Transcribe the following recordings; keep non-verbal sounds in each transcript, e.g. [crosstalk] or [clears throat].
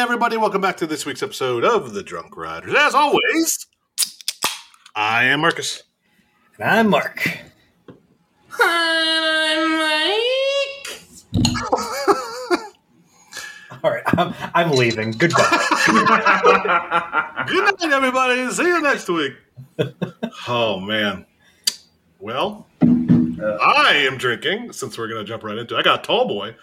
everybody. Welcome back to this week's episode of The Drunk Riders. As always, I am Marcus. And I'm Mark. [laughs] All right, I'm, I'm leaving. Goodbye. [laughs] Good night, everybody. See you next week. [laughs] oh, man. Well, uh, I am drinking, since we're going to jump right into it. I got a tall boy,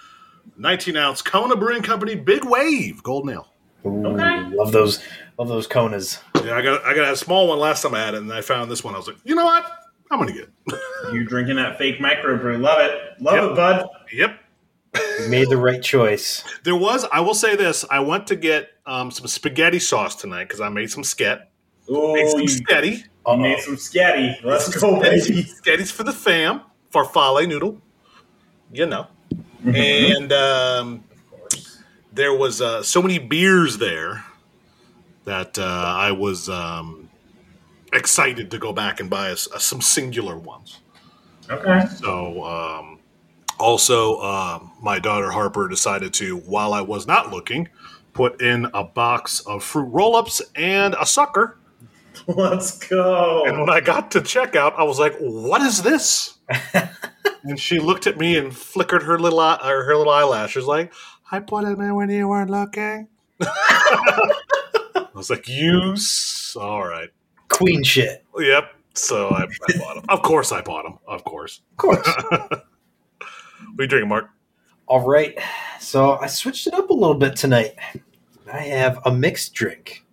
19 ounce Kona Brewing Company Big Wave Golden Ale. Ooh, Okay. Love those. Love those Konas. Yeah, I got I got a small one last time I had it, and I found this one. I was like, you know what? I'm going to get it. [laughs] You drinking that fake microbrew. Love it. Love Yep. it, bud. Yep. You made the right choice. [laughs] There was, I will say this, I went to get um, some spaghetti sauce tonight because I made some sket. Oh, Made some you, spaghetti. you Uh-oh. made some scatty. Let's go, baby. Spaghetti's for the fam, farfalle noodle. You know. And um, there was uh, so many beers there that uh, I was um, excited to go back and buy us some singular ones. Okay. So, um, also, um, my daughter Harper decided to, while I was not looking, put in a box of fruit roll ups and a sucker. [laughs] Let's go. And when I got to checkout, I was like, "What is this?" [laughs] and she looked at me and flickered her little eye, or her little eyelashes, like, "I put it in when you weren't looking." [laughs] I was like, "You all right?" Queen shit. Yep. So I, I bought them. Of course, I bought them. Of course. Of course. What are you drinking, Mark? All right. So I switched it up a little bit tonight. I have a mixed drink.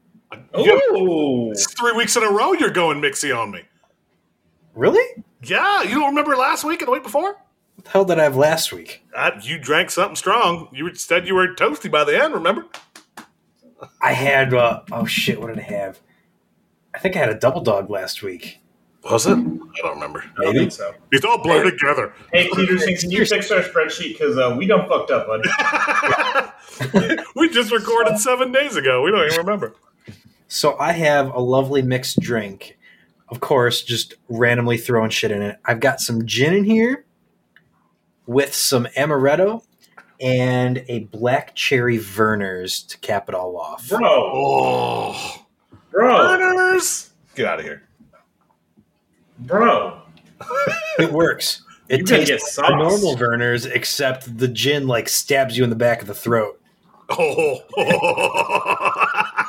You- Ooh. It's three weeks in a row you're going mixy on me. Really? Yeah, you don't remember last week and the week before? What the hell did I have last week? Uh, you drank something strong. You said you were toasty by the end, remember? I had, uh, oh shit, what did I have? I think I had a double dog last week. Was it? I don't remember. I don't think so. It's all blurred together. Hey, Peterson, can you fix our spreadsheet? Because uh, we done fucked up, bud. [laughs] we just recorded seven days ago. We don't even remember. So I have a lovely mixed drink. Of course, just randomly throwing shit in it. I've got some gin in here with some amaretto and a black cherry Vernors to cap it all off. Bro. Oh, Bro. burners! Get out of here. Bro. It works. It You can tastes get like a normal Vernors, except the gin like stabs you in the back of the throat. Oh, [laughs]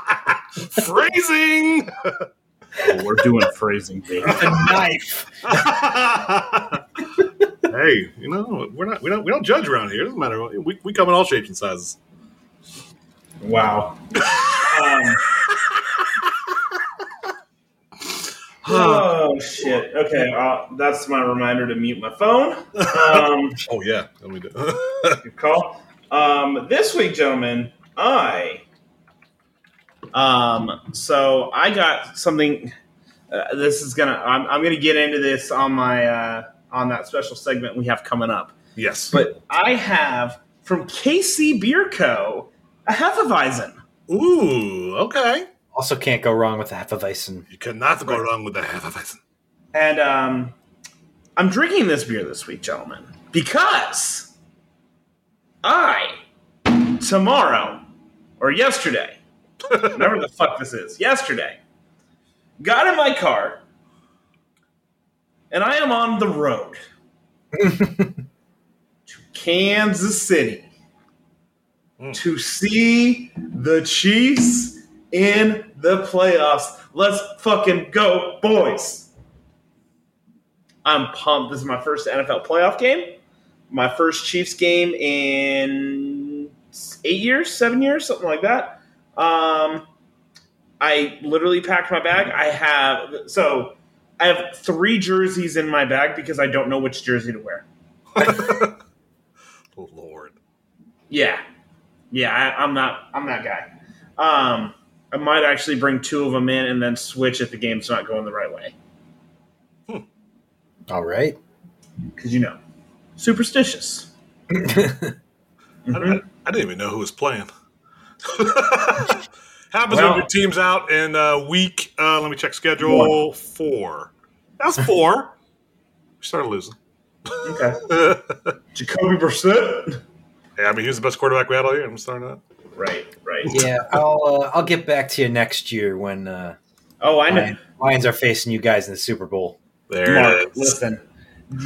phrasing. Oh, we're doing phrasing, baby. A knife. [laughs] hey, you know we're not we don't we don't judge around here. It doesn't matter. We we come in all shapes and sizes. Wow. Um, [sighs] oh shit. Okay, uh, that's my reminder to mute my phone. Um, [laughs] Oh yeah, let me do. [laughs] good call. Um, this week, gentlemen, I um, so I got something. Uh, this is gonna. I'm, I'm gonna get into this on my uh, on that special segment we have coming up. yes, But I have from KC Bier Co. a Hefeweizen. ooh, okay. Also, can't go wrong with the Hefeweizen. You cannot go wrong with the Hefeweizen. And um, I'm drinking this beer this week, gentlemen, because I tomorrow or yesterday, [laughs] whatever the fuck this is, yesterday, got in my car and I am on the road [laughs] to Kansas City Mm. to see the Chiefs in the playoffs. Let's fucking go, boys. I'm pumped. This is my first NFL playoff game. My first Chiefs game in eight years, seven years, something like that. Um, I literally packed my bag. I have so I have three jerseys in my bag because I don't know which jersey to wear. [laughs] Oh, Lord. Yeah, yeah. I, I'm not. I'm that guy. Um, I might actually bring two of them in and then switch if the game's not going the right way. All right. Because you know, superstitious. [laughs] I, I, I didn't even know who was playing. Happens Well- when your team's out in uh, week. Uh, let me check schedule four. That's four. We started losing. Okay. [laughs] Jacoby Brissett. Yeah, I mean, he was the best quarterback we had all year. I'm starting that. Right, right. Yeah, I'll uh, I'll get back to you next year when uh, Oh, I know. Lion- Lions are facing you guys in the Super Bowl. There Mark, it is. listen.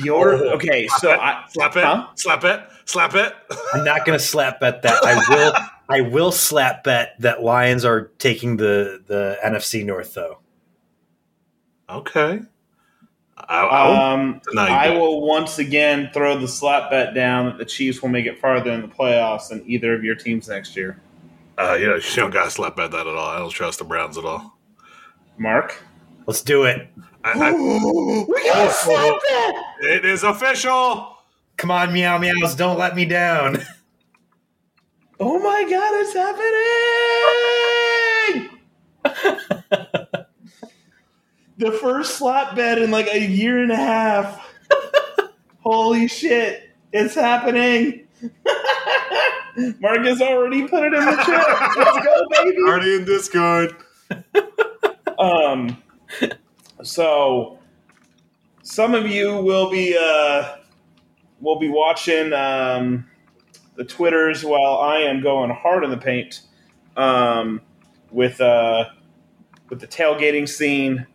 Your Oh. okay, so I Slap it. Huh? Slap it. Slap it. I'm not going to slap bet that. I will. [laughs] I will slap bet that Lions are taking the the NFC North though. Okay. I, I won't Um, I that. will once again throw the slap bet down that the Chiefs will make it farther in the playoffs than either of your teams next year. Uh, you, you don't got to slap bet that at all. I don't trust the Browns at all. Mark, Let's do it. I, [gasps] I, we got a slap bet. it is official. Come on, meow meows! Don't let me down. [laughs] Oh my god, it's happening! [laughs] the first slap bet in like a year and a half. [laughs] Holy shit, it's happening! [laughs] Marcus already put it in the chat. Let's go, baby! Already in Discord. Um, so some of you will be uh, will be watching um, the Twitters while I am going hard in the paint um, with uh, with the tailgating scene,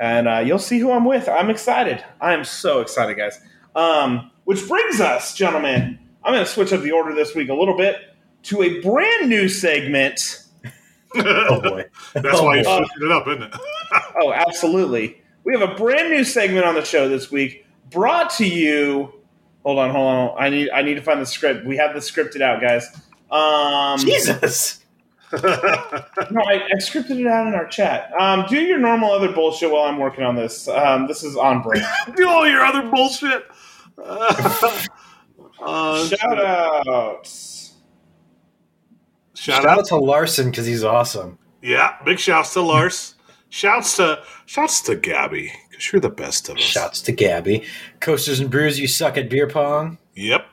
and uh, you'll see who I'm with. I'm excited. I am so excited, guys. Um, which brings us, gentlemen. I'm going to switch up the order this week a little bit to a brand new segment. [laughs] Oh boy! That's Oh, why you boy. switched it up, isn't it? [laughs] Oh, absolutely. We have a brand new segment on the show this week, brought to you. Hold on, hold on. I need I need to find the script. We have the scripted out, guys. Um, Jesus. [laughs] no, I, I scripted it out in our chat. Um, do your normal other bullshit while I'm working on this. Um, this is on brand. [laughs] Do all your other bullshit. [laughs] Uh, Shout outs. Shout Shout out. out to Larson because he's awesome. Yeah, big shouts to Lars. Shouts to shouts to Gabby because you're the best of us. Shouts to Gabby. Coasters and Brews, you suck at beer pong. Yep,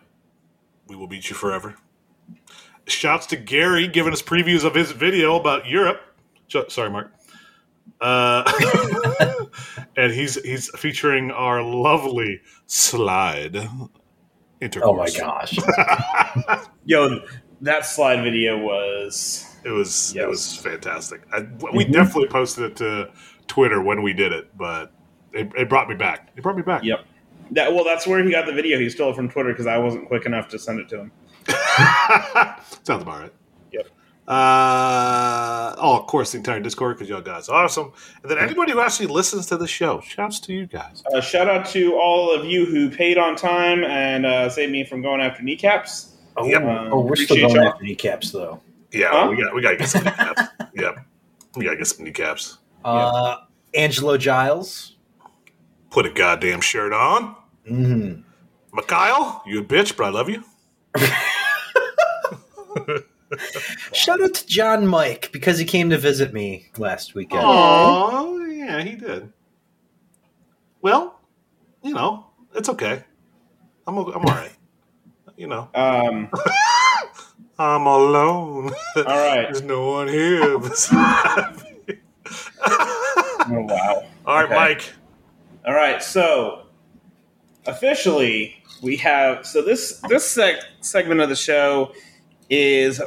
we will beat you forever. Shouts to Gary giving us previews of his video about Europe. Sh- Sorry, Mark. Uh, [laughs] and he's he's featuring our lovely slide intercourse. Oh my gosh. [laughs] Yo, that slide video was. It was it was fantastic. I, we definitely posted it to Twitter when we did it, but it, it brought me back. It brought me back. Yep. That well, that's where he got the video. He stole it from Twitter because I wasn't quick enough to send it to him. [laughs] Sounds about right. Yep. Uh, oh, of course, the entire Discord because y'all guys are awesome. And then anybody who actually listens to the show, shouts to you guys. Uh, shout out to all of you who paid on time and uh, saved me from going after kneecaps. Oh, Yep. Um, oh, we're still going y'all. after kneecaps though. Yeah, Huh? we got we got to get some kneecaps. [laughs] yep, we got to get some kneecaps. Uh, Angelo Giles. Put a goddamn shirt on, hmm Mikhail. You a bitch, but I love you. [laughs] Shout out to John Mike because he came to visit me last weekend. Oh, yeah, he did. Well, you know, it's okay. I'm o- I'm all right. You know, Um, [laughs] I'm alone. all right. There's no one here. [laughs] Oh, wow. all right, Okay. Mike. All right. So officially, we have so this this seg- segment of the show is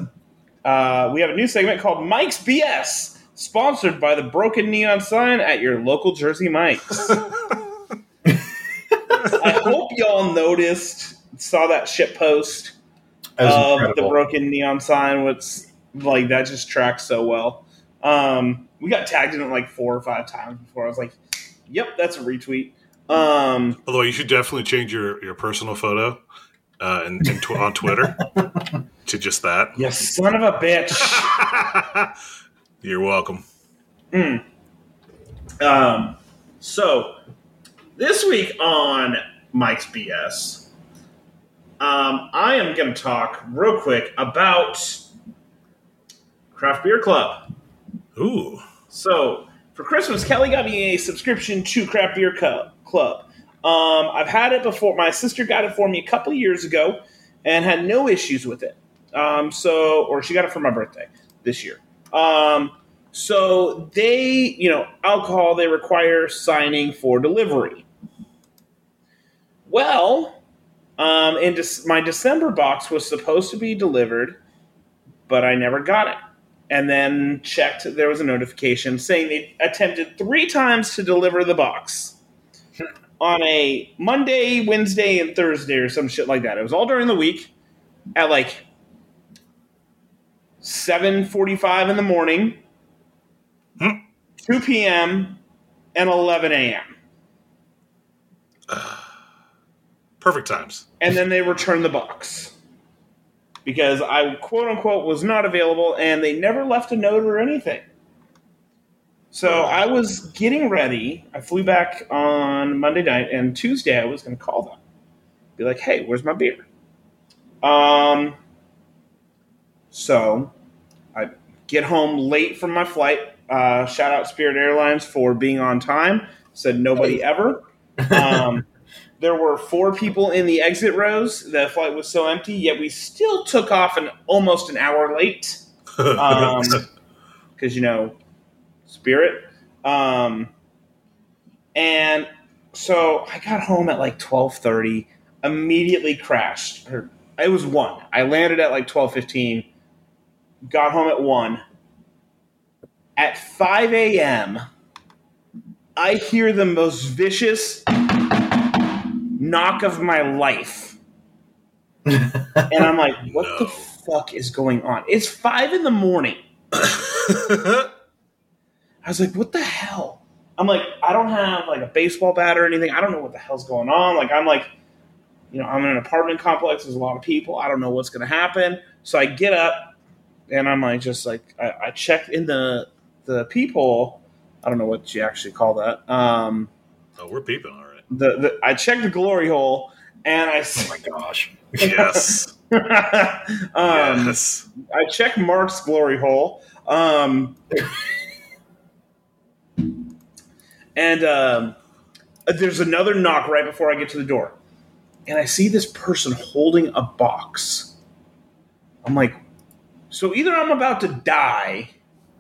uh, we have a new segment called Mike's BS, sponsored by the broken neon sign at your local Jersey Mike's. [laughs] I hope y'all noticed, saw that shit post That was of the broken neon sign. What's like that just tracks so well. Um, we got tagged in it like four or five times before. I was like, "Yep, that's a retweet." Um, Although you should definitely change your, your personal photo uh, and, and tw- on Twitter [laughs] to just that. you son of a bitch. [laughs] You're welcome. Um, so this week on Mike's BS, um, I am going to talk real quick about Craft Beer Club. Ooh. So for Christmas, Kelly got me a subscription to Craft Beer Club. Um, I've had it before. My sister got it for me a couple of years ago and had no issues with it. Um, so, or she got it for my birthday this year. Um, so they, you know, alcohol they require signing for delivery. Well, Um, and Dec- my December box was supposed to be delivered, but I never got it. And then checked, there was a notification saying they attempted three times to deliver the box on a Monday, Wednesday, and Thursday, or some shit like that. It was all during the week at like seven forty-five in the morning, Hmm. two p.m., and eleven a.m. Perfect times. and then they returned the box because I quote unquote was not available, and they never left a note or anything. So I was getting ready. I flew back on Monday night, and Tuesday I was going to call them, be like, "Hey, where's my beer?" Um. So, I get home late from my flight. Uh, shout out Spirit Airlines for being on time. Said nobody ever. Um, [laughs] there were four people in the exit rows. The flight was so empty, yet we still took off an almost an hour late [laughs] Um, because you know Spirit. Um, and so I got home at like twelve thirty. Immediately crashed. Or it was one. I landed at like twelve fifteen. Got home at one. At five a.m., I hear the most vicious knock of my life. and I'm like, what the fuck is going on? It's five in the morning. [laughs] I was like, what the hell? I'm like, I don't have like a baseball bat or anything. I don't know what the hell's going on. Like, I'm like, you know, I'm in an apartment complex. There's a lot of people. I don't know what's going to happen. So I get up and I'm like, just like, I, I check in the the people. I don't know what you actually call that. Um, oh, we're peeping, all right. The, the I checked the glory hole and I Oh my gosh. [laughs] Yes. um, yes. I checked Mark's glory hole. Um, and um, there's another knock right before I get to the door. And I see this person holding a box. I'm like, so either I'm about to die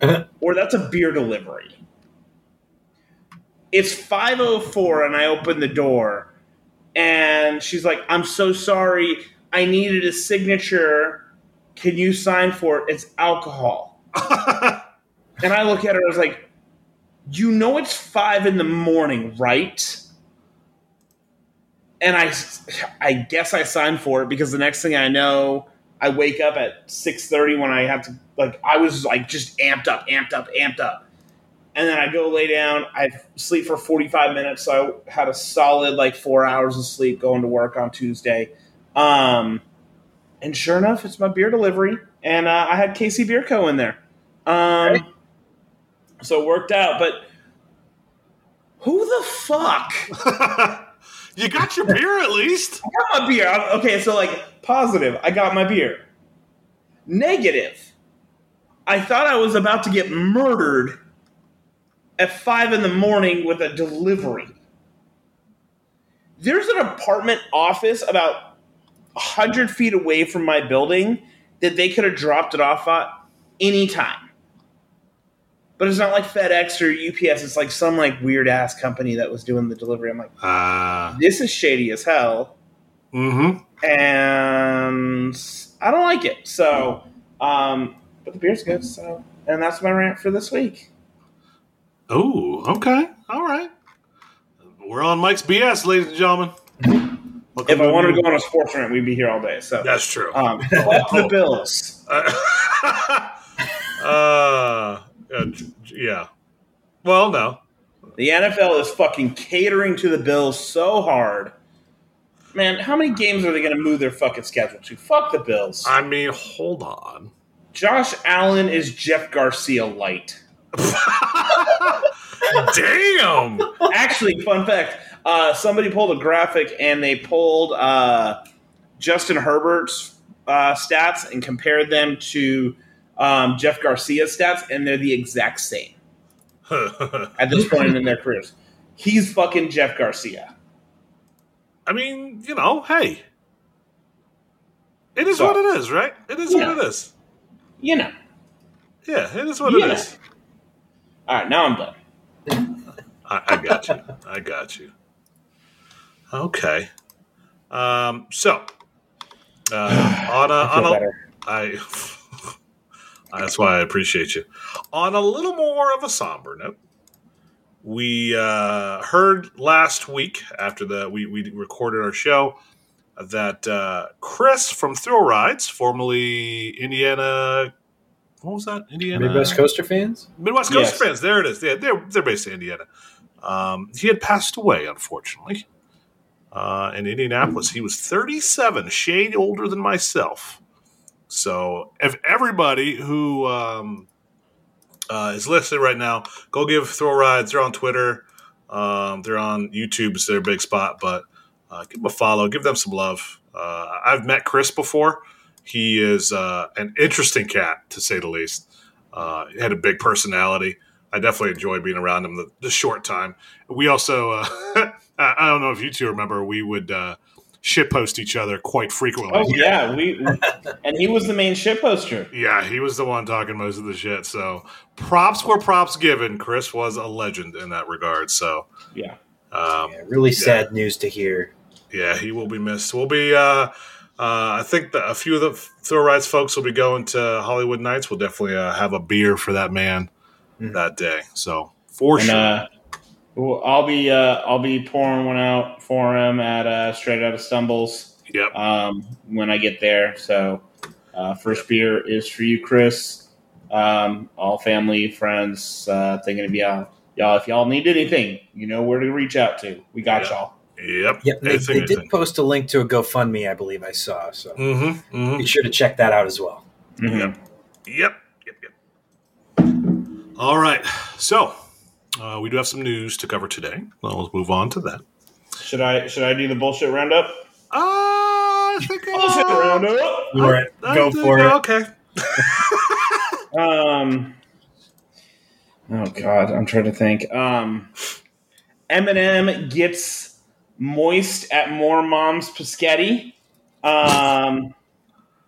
[laughs] or that's a beer delivery. It's 504 and I open the door and she's like, I'm so sorry. I needed a signature. Can you sign for it? It's alcohol. [laughs] And I look at her, I was like, You know it's five in the morning, right? And I, I guess I signed for it because the next thing I know, I wake up at six thirty when I have to like I was like just amped up, amped up, amped up, and then I go lay down. I sleep for forty five minutes, so I had a solid like four hours of sleep going to work on Tuesday. Um, and sure enough, it's my beer delivery, and uh, I had KC Bier Co. in there. Um, so it worked out. But who the fuck [laughs] you got your beer at least. I got my beer? Okay, so like positive, I got my beer. Negative, I thought I was about to get murdered at five in the morning with a delivery. There's an apartment office about hundred feet away from my building that they could have dropped it off at anytime. But it's not like FedEx or UPS. It's like some like weird ass company that was doing the delivery. I'm like, Uh, this is shady as hell, mm-hmm. and I don't like it. So, um, but the beer's good. So, and that's my rant for this week. Oh, okay. All right. We're on Mike's BS, ladies and gentlemen. Welcome If I wanted to go on a sports rant, we'd be here all day. So, That's true. um, [laughs] fuck the Bills. Uh, uh, yeah. Well, no. The NFL is fucking catering to the Bills so hard. Man, how many games are they going to move their fucking schedule to? Fuck the Bills. I mean, hold on. Josh Allen is Jeff Garcia light. Damn. Actually, fun fact: uh, somebody pulled a graphic and they pulled uh, Justin Herbert's uh, stats and compared them to um, Jeff Garcia's stats, and they're the exact same [laughs] at this point in their careers. He's fucking Jeff Garcia. I mean, you know, hey. It is So- what it is, right? It is what it is. You know. Yeah, it is what Yeah. it is. All right, now I'm done. I, I got you. I got you. Okay. Um, so uh, on a, I on a better. I [laughs] that's why I appreciate you. On a little more of a somber note, we uh, heard last week after the we, we recorded our show that uh, Chris from Thrill Rides, formerly Indiana, what was that? Indiana Midwest Coaster fans? Midwest Coast Yes. fans. There it is. Yeah, they're they're based in Indiana. Um, he had passed away, unfortunately, uh, in Indianapolis. He was 37, a shade older than myself. So, if everybody who um, uh, is listening right now, go give Thrill Rides. They're on Twitter. Um, they're on YouTube. It's their big spot. But uh, give them a follow. Give them some love. Uh, I've met Chris before. He is uh, an interesting cat, to say the least. Uh, he had a big personality. I definitely enjoyed being around him the, the short time. We also, uh, [laughs] I I don't know if you two remember, we would uh, shitpost each other quite frequently. Oh yeah, we [laughs] and he was the main ship poster. Yeah, he was the one talking most of the shit. So props were props given. Chris was a legend in that regard. So Yeah. um, Yeah, really sad news to hear. yeah, he will be missed. We'll be. Uh, uh, I think that a few of the Thrill Rides folks will be going to Hollywood Nights. We'll definitely uh, have a beer for that man Mhm. that day. So for And sure. uh, well, I'll be uh, I'll be pouring one out for him at uh, Straight Out of Stumbles yep. um, when I get there. So uh, first beer is for you, Chris. Um, all family, friends, uh, thinking of y'all. Y'all, if y'all need anything, you know where to reach out to. We got Yeah. y'all. Yep. Yep, they, they did post a link to a GoFundMe, I believe I saw. So Mm-hmm. mm-hmm. be sure to check that out as well. Yep. Yep. Yep. Yep. All right. So uh, we do have some news to cover today. Well, let's move on to that. Should I should I do the bullshit roundup? Uh, I think Bullshit uh, roundup. All right, I go think- for it. Okay. [laughs] Um. Oh God, I'm trying to think. Um, Eminem gets moist at more mom's Piscetti. Um,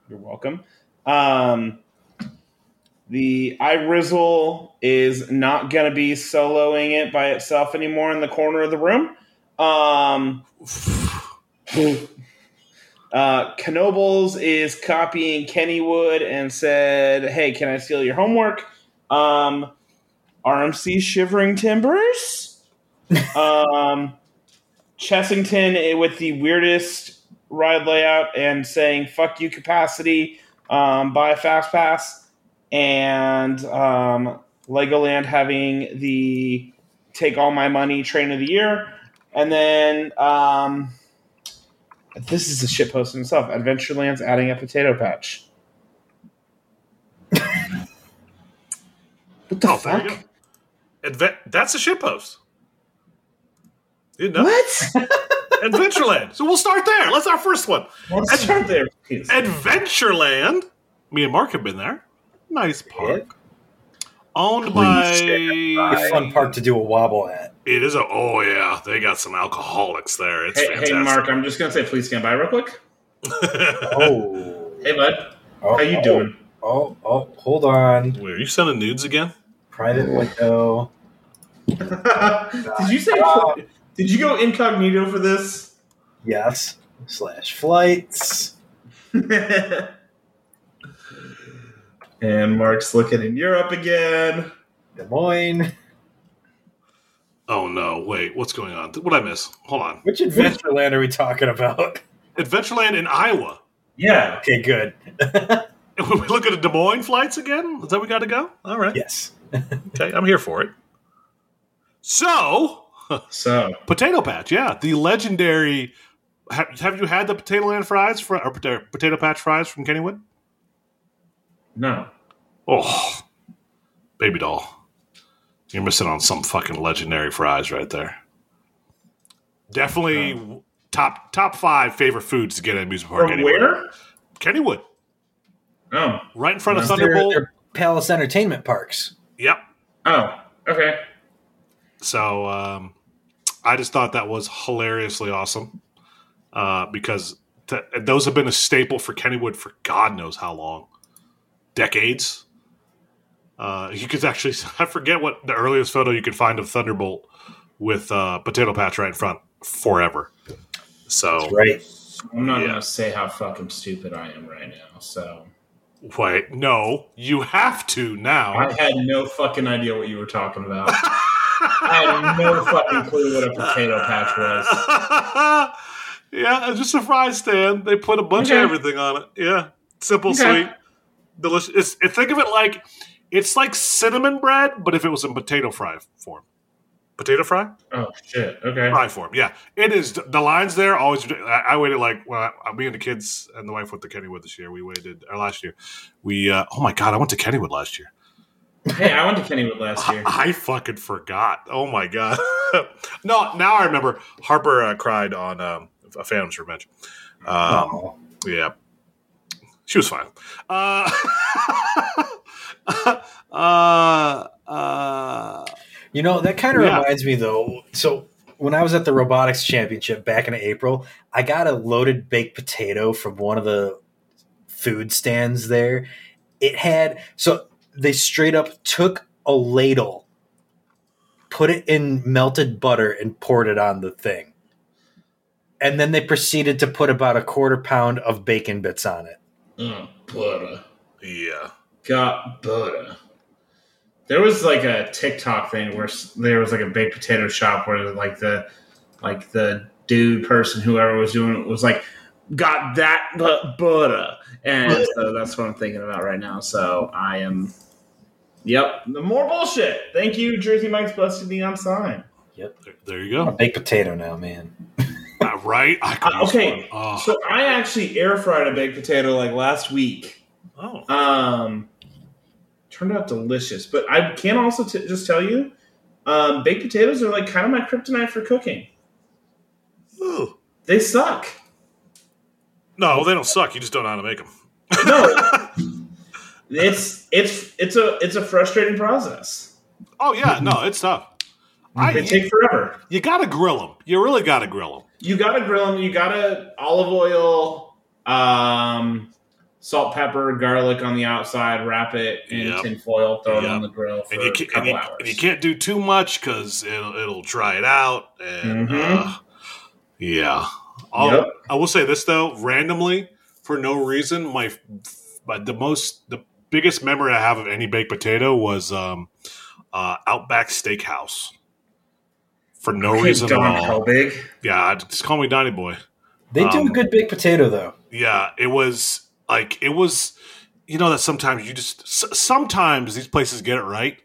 you're welcome. Um, the iRizzle is not going to be soloing it by itself anymore in the corner of the room. Um, [laughs] uh, Knoebels is copying Kennywood and said, "Hey, can I steal your homework?" Um, RMC Shivering Timbers. [laughs] um, Chessington eh, with the weirdest ride layout and saying "fuck you" capacity. Um, buy a fast pass, and um, Legoland having the take all my money train of the year, and then. Um, this is a shit post himself. Adventureland's adding a potato patch. [laughs] what the Oh, fuck? Adve- that's a shitpost. You know, What? [laughs] Adventureland. So we'll start there. Let's our first one. Let's start there, please. Adventureland. Me and Mark have been there. Nice park. Owned Please by. A fun park to do a wobble at. It is a. Oh yeah, they got some alcoholics there. It's Hey, fantastic. hey, Mark, I'm just gonna say, please stand by real quick. [laughs] Oh, Hey, bud, oh how you oh, doing? Oh, oh, hold on. Wait, are you sending nudes again? Private window. [laughs] did you say? Ah. Did you go incognito for this? Yes. Slash flights. [laughs] and Mark's looking in Europe again. Des Moines. Oh no! Wait, what's going on? What did I miss? Hold on. Which Adventureland are we talking about? Adventureland in Iowa. Yeah. Okay, good. [laughs] we look at the Des Moines flights again. Is that we got to go? All right. yes. Okay, I'm here for it. So, So Potato Patch, yeah, the legendary. Have, have you had the Potato Land fries fr- or potato, potato Patch fries from Kennywood? no. Oh, baby doll, you're missing on some fucking legendary fries right there. Definitely top top five favorite foods to get at amusement park. From anywhere. where? Kennywood, Oh. right in front of They're- They're, they're Palace Entertainment Parks. Yep. Oh. Okay. So um, I just thought that was hilariously awesome uh, because th- those have been a staple for Kennywood for God knows how long, decades. Uh, you could actually, [laughs] I forget what the earliest photo you could find of Thunderbolt with uh, Potato Patch right in front forever. So Right. I'm not Yeah. gonna say how fucking stupid I am right now. So Wait, no, you have to now. I had no fucking idea what you were talking about. [laughs] I had no fucking clue what a potato patch was. [laughs] yeah, it's just a fry stand. They put a bunch Okay. of everything on it. Yeah, simple, Okay. sweet, delicious. It's, it, think of it like it's like cinnamon bread, but if it was in potato fry form. Potato fry, Oh shit. Okay. fry form. Yeah, it is. The lines there always. I, I waited like well, I, me and the kids and the wife went to Kennywood this year. We waited or last year. We uh, oh my god, I went to Kennywood last year. Hey, I went to Kennywood last year. [laughs] I fucking forgot. Oh my god. [laughs] no, now I remember. Harper uh, cried on um, a Phantom's Revenge. Um, Oh. Yeah, she was fine. Uh, [laughs] uh, uh, You know, that kind of Yeah. reminds me though. So when I was at the robotics championship back in April, I got a loaded baked potato from one of the food stands there. It had so they straight up took a ladle, put it in melted butter and poured it on the thing. And then they proceeded to put about a quarter pound of bacon bits on it. Oh, butter. yeah. Got butter. There was like a TikTok thing where there was like a baked potato shop where like the like the dude person whoever was doing it was like got that bu- butter and so that's what I'm thinking about right now. So I am. Yep, the more bullshit. Thank you, Jersey Mike's Blessed Neon sign. There, there you I'm a go. baked potato now, man. [laughs] Uh, right? I Uh, okay. Oh. So I actually air fried a baked potato like last week. oh. Um, turned out delicious. But I can also t- just tell you, um, baked potatoes are like kind of my kryptonite for cooking. Ooh. They suck. No, they don't suck. You just don't know how to make them. No, [laughs] it's it's it's a it's a frustrating process. Oh yeah, no, it's tough. I, They take forever. you gotta grill them. You really gotta grill them. You gotta grill them. You gotta olive oil, um, salt, pepper, garlic on the outside. Wrap it in Yep. tin foil. Throw it on the grill for and you a can't, and you, hours. and you can't do too much because it'll, it'll dry it out. And Mhm. uh, yeah, Yep. I will say this though, randomly for no reason, my but the most the biggest memory I have of any baked potato was um, uh, Outback Steakhouse. For no Okay, reason Don at all. Helbig. Yeah, just call me Donny Boy. They do Um, a good baked potato though. Yeah, it was like it was. You know that sometimes you just s- sometimes these places get it right.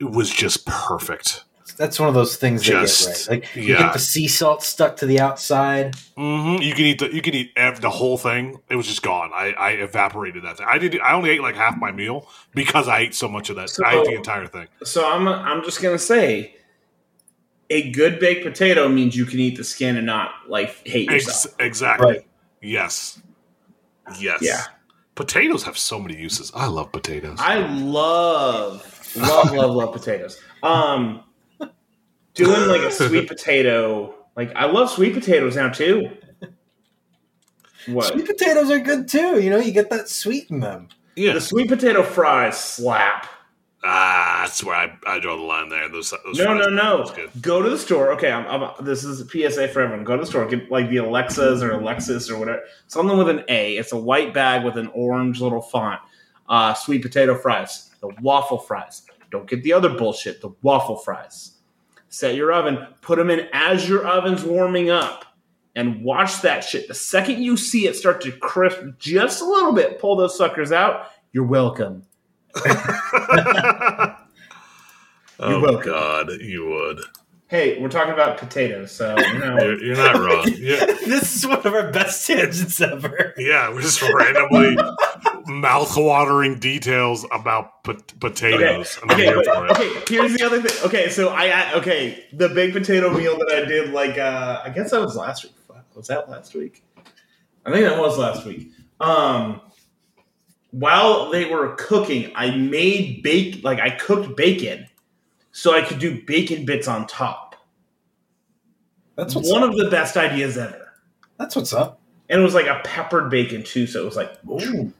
It was just perfect. That's one of those things they Just- get right. Like you yeah. get the sea salt stuck to the outside. hmm You can eat the you can eat ev- the whole thing. It was just gone. I, I evaporated that thing. I did. I only ate like half my meal because I ate so much of that. I ate the entire thing. So I'm I'm just gonna say, a good baked potato means you can eat the skin and not like hate yourself. Ex- exactly. Right. Yes. Yes. Yeah. Potatoes have so many uses. I love potatoes. I love love love love potatoes. Um, doing like a [laughs] sweet potato, like I love sweet potatoes now too. What Sweet potatoes are good too. You know, you get that sweet in them. yeah. the sweet potato fries slap. Ah, that's where I, I draw the line there. Those, those No, fries- no, no. that's good. Go to the store. Okay, I'm, I'm, this is a PSA for everyone. Go to the store. Get like the Alexas or Alexis or whatever. Something with an A. It's a white bag with an orange little font. Uh, sweet potato fries. The waffle fries. Don't get the other bullshit. The waffle fries. Set your oven. Put them in as your oven's warming up. And watch that shit. The second you see it start to crisp just a little bit, pull those suckers out. You're welcome. [laughs] oh welcome. God, you would. Hey, we're talking about potatoes, so you know. You're, you're not wrong. [laughs] Yeah, this is one of our best tangents ever. yeah. We're just randomly [laughs] mouth-watering details about pot- potatoes. and I'm Okay, here but- for it. okay. Here's the other thing. Okay, so I, I okay the baked potato meal that I did like uh I guess that was last week. Fuck, Was that last week? I think that was last week. Um, while they were cooking, I made bake like I cooked bacon, so I could do bacon bits on top. That's what's One up. of the best ideas ever, That's what's up. and it was like a peppered bacon too. So it was like Ooh.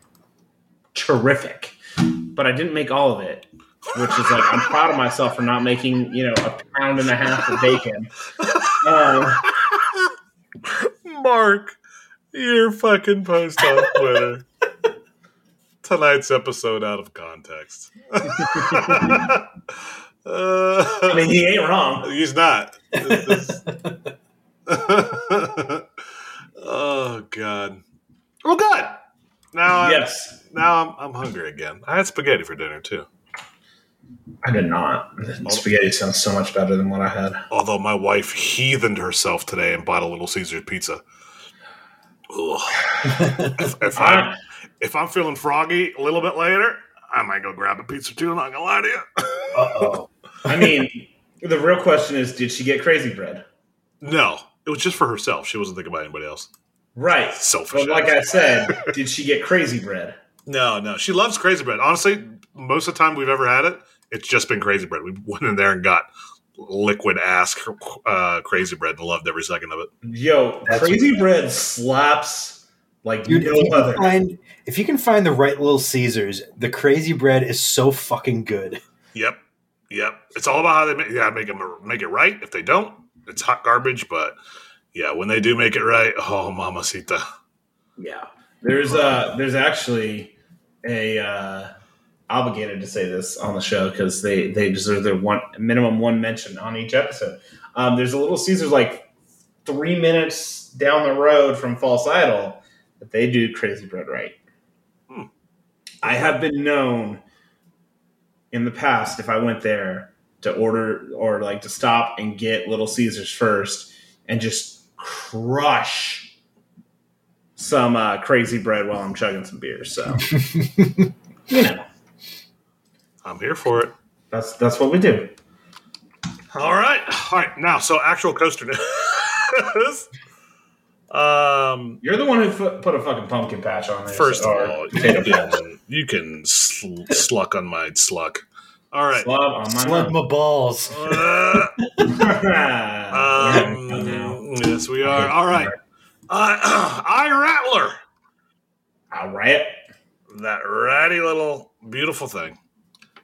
Terrific. But I didn't make all of it, which is like I'm proud of myself for not making you know a pound and a half of bacon. Um, Mark, Your fucking post on Twitter. Tonight's episode out of context. uh, I mean, he ain't wrong. [laughs] he's not. [laughs] [laughs] Oh god. Well, good. Now, Yes, now I'm, I'm hungry again. I had spaghetti for dinner too. I did not. Spaghetti sounds so much better than what I had. Although my wife heathened herself today and bought a Little Caesars pizza. [laughs] If, if I'm if I'm feeling froggy a little bit later, I might go grab a pizza too. I'm not gonna lie to you. Uh oh. I mean, the real question is, did she get crazy bread? No, it was just for herself. She wasn't thinking about anybody else. Right. Selfish. But like I said, did she get crazy bread? No, no, she loves crazy bread. Honestly, most of the time we've ever had it, it's just been crazy bread. We went in there and got liquid ass uh, crazy bread and loved every second of it. Yo, That's crazy bread slaps like Dude, if, no you other. can find, if you can find the right little Caesars, the crazy bread is so fucking good. Yep, yep. It's all about how they make. Yeah, make them make it right. If they don't, it's hot garbage. But yeah, when they do make it right, oh, mamacita. Yeah. There's uh there's actually a uh obligated to say this on the show because they they deserve their one minimum one mention on each episode. Um, there's a little Caesars like three minutes down the road from False Idol that they do crazy bread right. Hmm. I have been known in the past if I went there to order or like to stop and get Little Caesars first and just crush some uh, crazy bread while I'm chugging some beer. So [laughs] you know I'm here for it. that's that's what we do. All right, all right. Now, so actual coaster news. [laughs] um, You're the one who fu- put a fucking pumpkin patch on there. first of all, you can, [laughs] you can sl- sluck on my sluck. All right. Slob on my Slug my balls. Uh, um, yes, we are. All right. Uh, [clears throat] Iron Rattler, All right. that ratty little beautiful thing.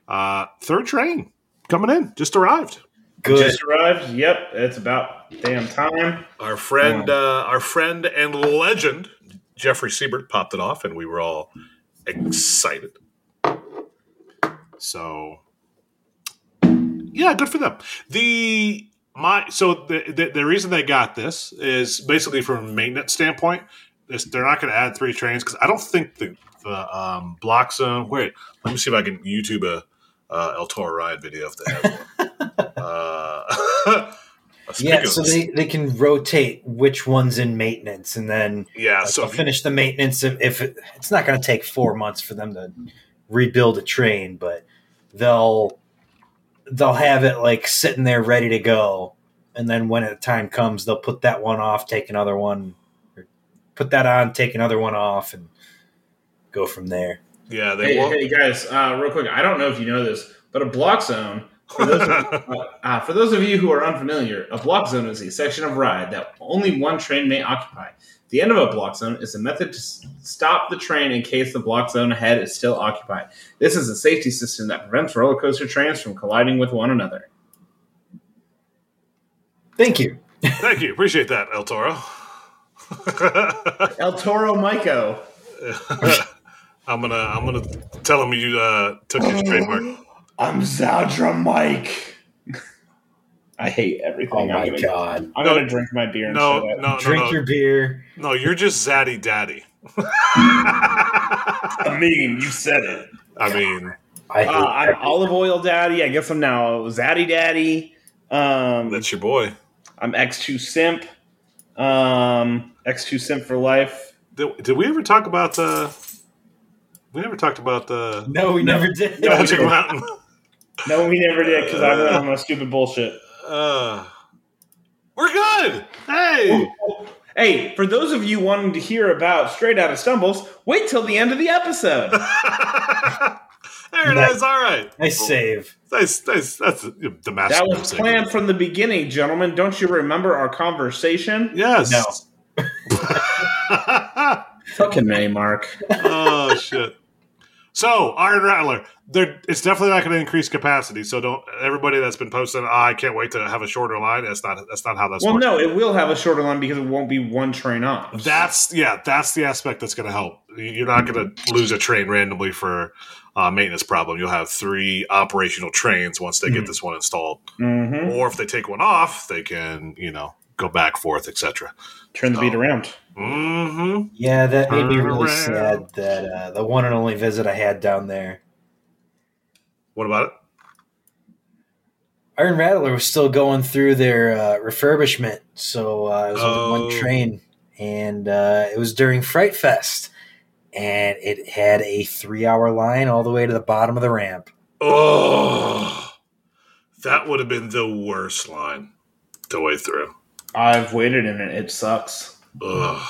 Uh, third train coming in, just arrived. Good. Just arrived. Yep, it's about damn time. Our friend, uh, our friend and legend Jeffrey Siebert popped it off, and we were all excited. So, yeah, good for them. The my so the the, the reason they got this is basically from a maintenance standpoint. This, they're not going to add three trains because I don't think the the um, block zone. Wait, let me see if I can YouTube a uh, El Toro ride video if they have one. [laughs] uh, [laughs] yeah, so they, they can rotate which one's in maintenance, and then yeah. like, So you- finish the maintenance. If, if it, it's not going to take four months for them to rebuild a train, but they'll they'll have it like sitting there ready to go, and then when the time comes, they'll put that one off, take another one, or put that on, take another one off, and go from there. yeah, they Hey, won't. hey guys, uh, real quick. I don't know if you know this, but a block zone. For those, of, uh, uh, for those of you who are unfamiliar, a block zone is a section of ride that only one train may occupy. The end of a block zone is a method to stop the train in case the block zone ahead is still occupied. This is a safety system that prevents roller coaster trains from colliding with one another. Thank you. Thank you. Appreciate that, El Toro. El Toro Maiko. [laughs] I'm gonna I'm gonna tell him you uh, took his trademark. [laughs] I'm Zadra Mike. I hate everything. Oh I'm my gonna, god! I'm gonna drink my beer and No, shut no, no, Drink no, your beer. no. You're just Zaddy Daddy. [laughs] I mean, you said it. I mean, I hate. Uh, I'm olive oil daddy. I guess I'm now Zaddy daddy. Um, that's your boy. I'm X2 simp. Um, X2 simp for life. Did, did we ever talk about the? We never talked about the. no, we never did. No, we Magic. Mountain. No, we never did because I went on my stupid bullshit. Uh, we're good. Hey. Hey, for those of you wanting to hear about Straight Out of Stumbles, wait till the end of the episode. [laughs] there it is. All right. Nice save. Nice, nice. that's the master. That was planned from the beginning, gentlemen. Don't you remember our conversation? Yes. No. [laughs] Fucking May, Mark. oh shit. So Iron Rattler, there it's definitely not going to increase capacity. So don't everybody that's been posting. Oh, I can't wait to have a shorter line. That's not that's not how that's. Well, works. no, it will have a shorter line because it won't be one train off. That's yeah, that's the aspect that's going to help. You're not going to lose a train randomly for uh, maintenance problem. You'll have three operational trains once they get Mhm. this one installed, hmm or if they take one off, they can you know go back forth, etc. Turn the beat around. Mm-hmm. Yeah, that made me really sad that uh, the one and only visit I had down there, What about it? Iron Rattler was still going through their uh, refurbishment, so uh, it was only Oh. one train, and uh, it was during Fright Fest, and it had a three-hour line all the way to the bottom of the ramp. Oh, that would have been the worst line to way through. I've waited in it. It sucks. Ugh.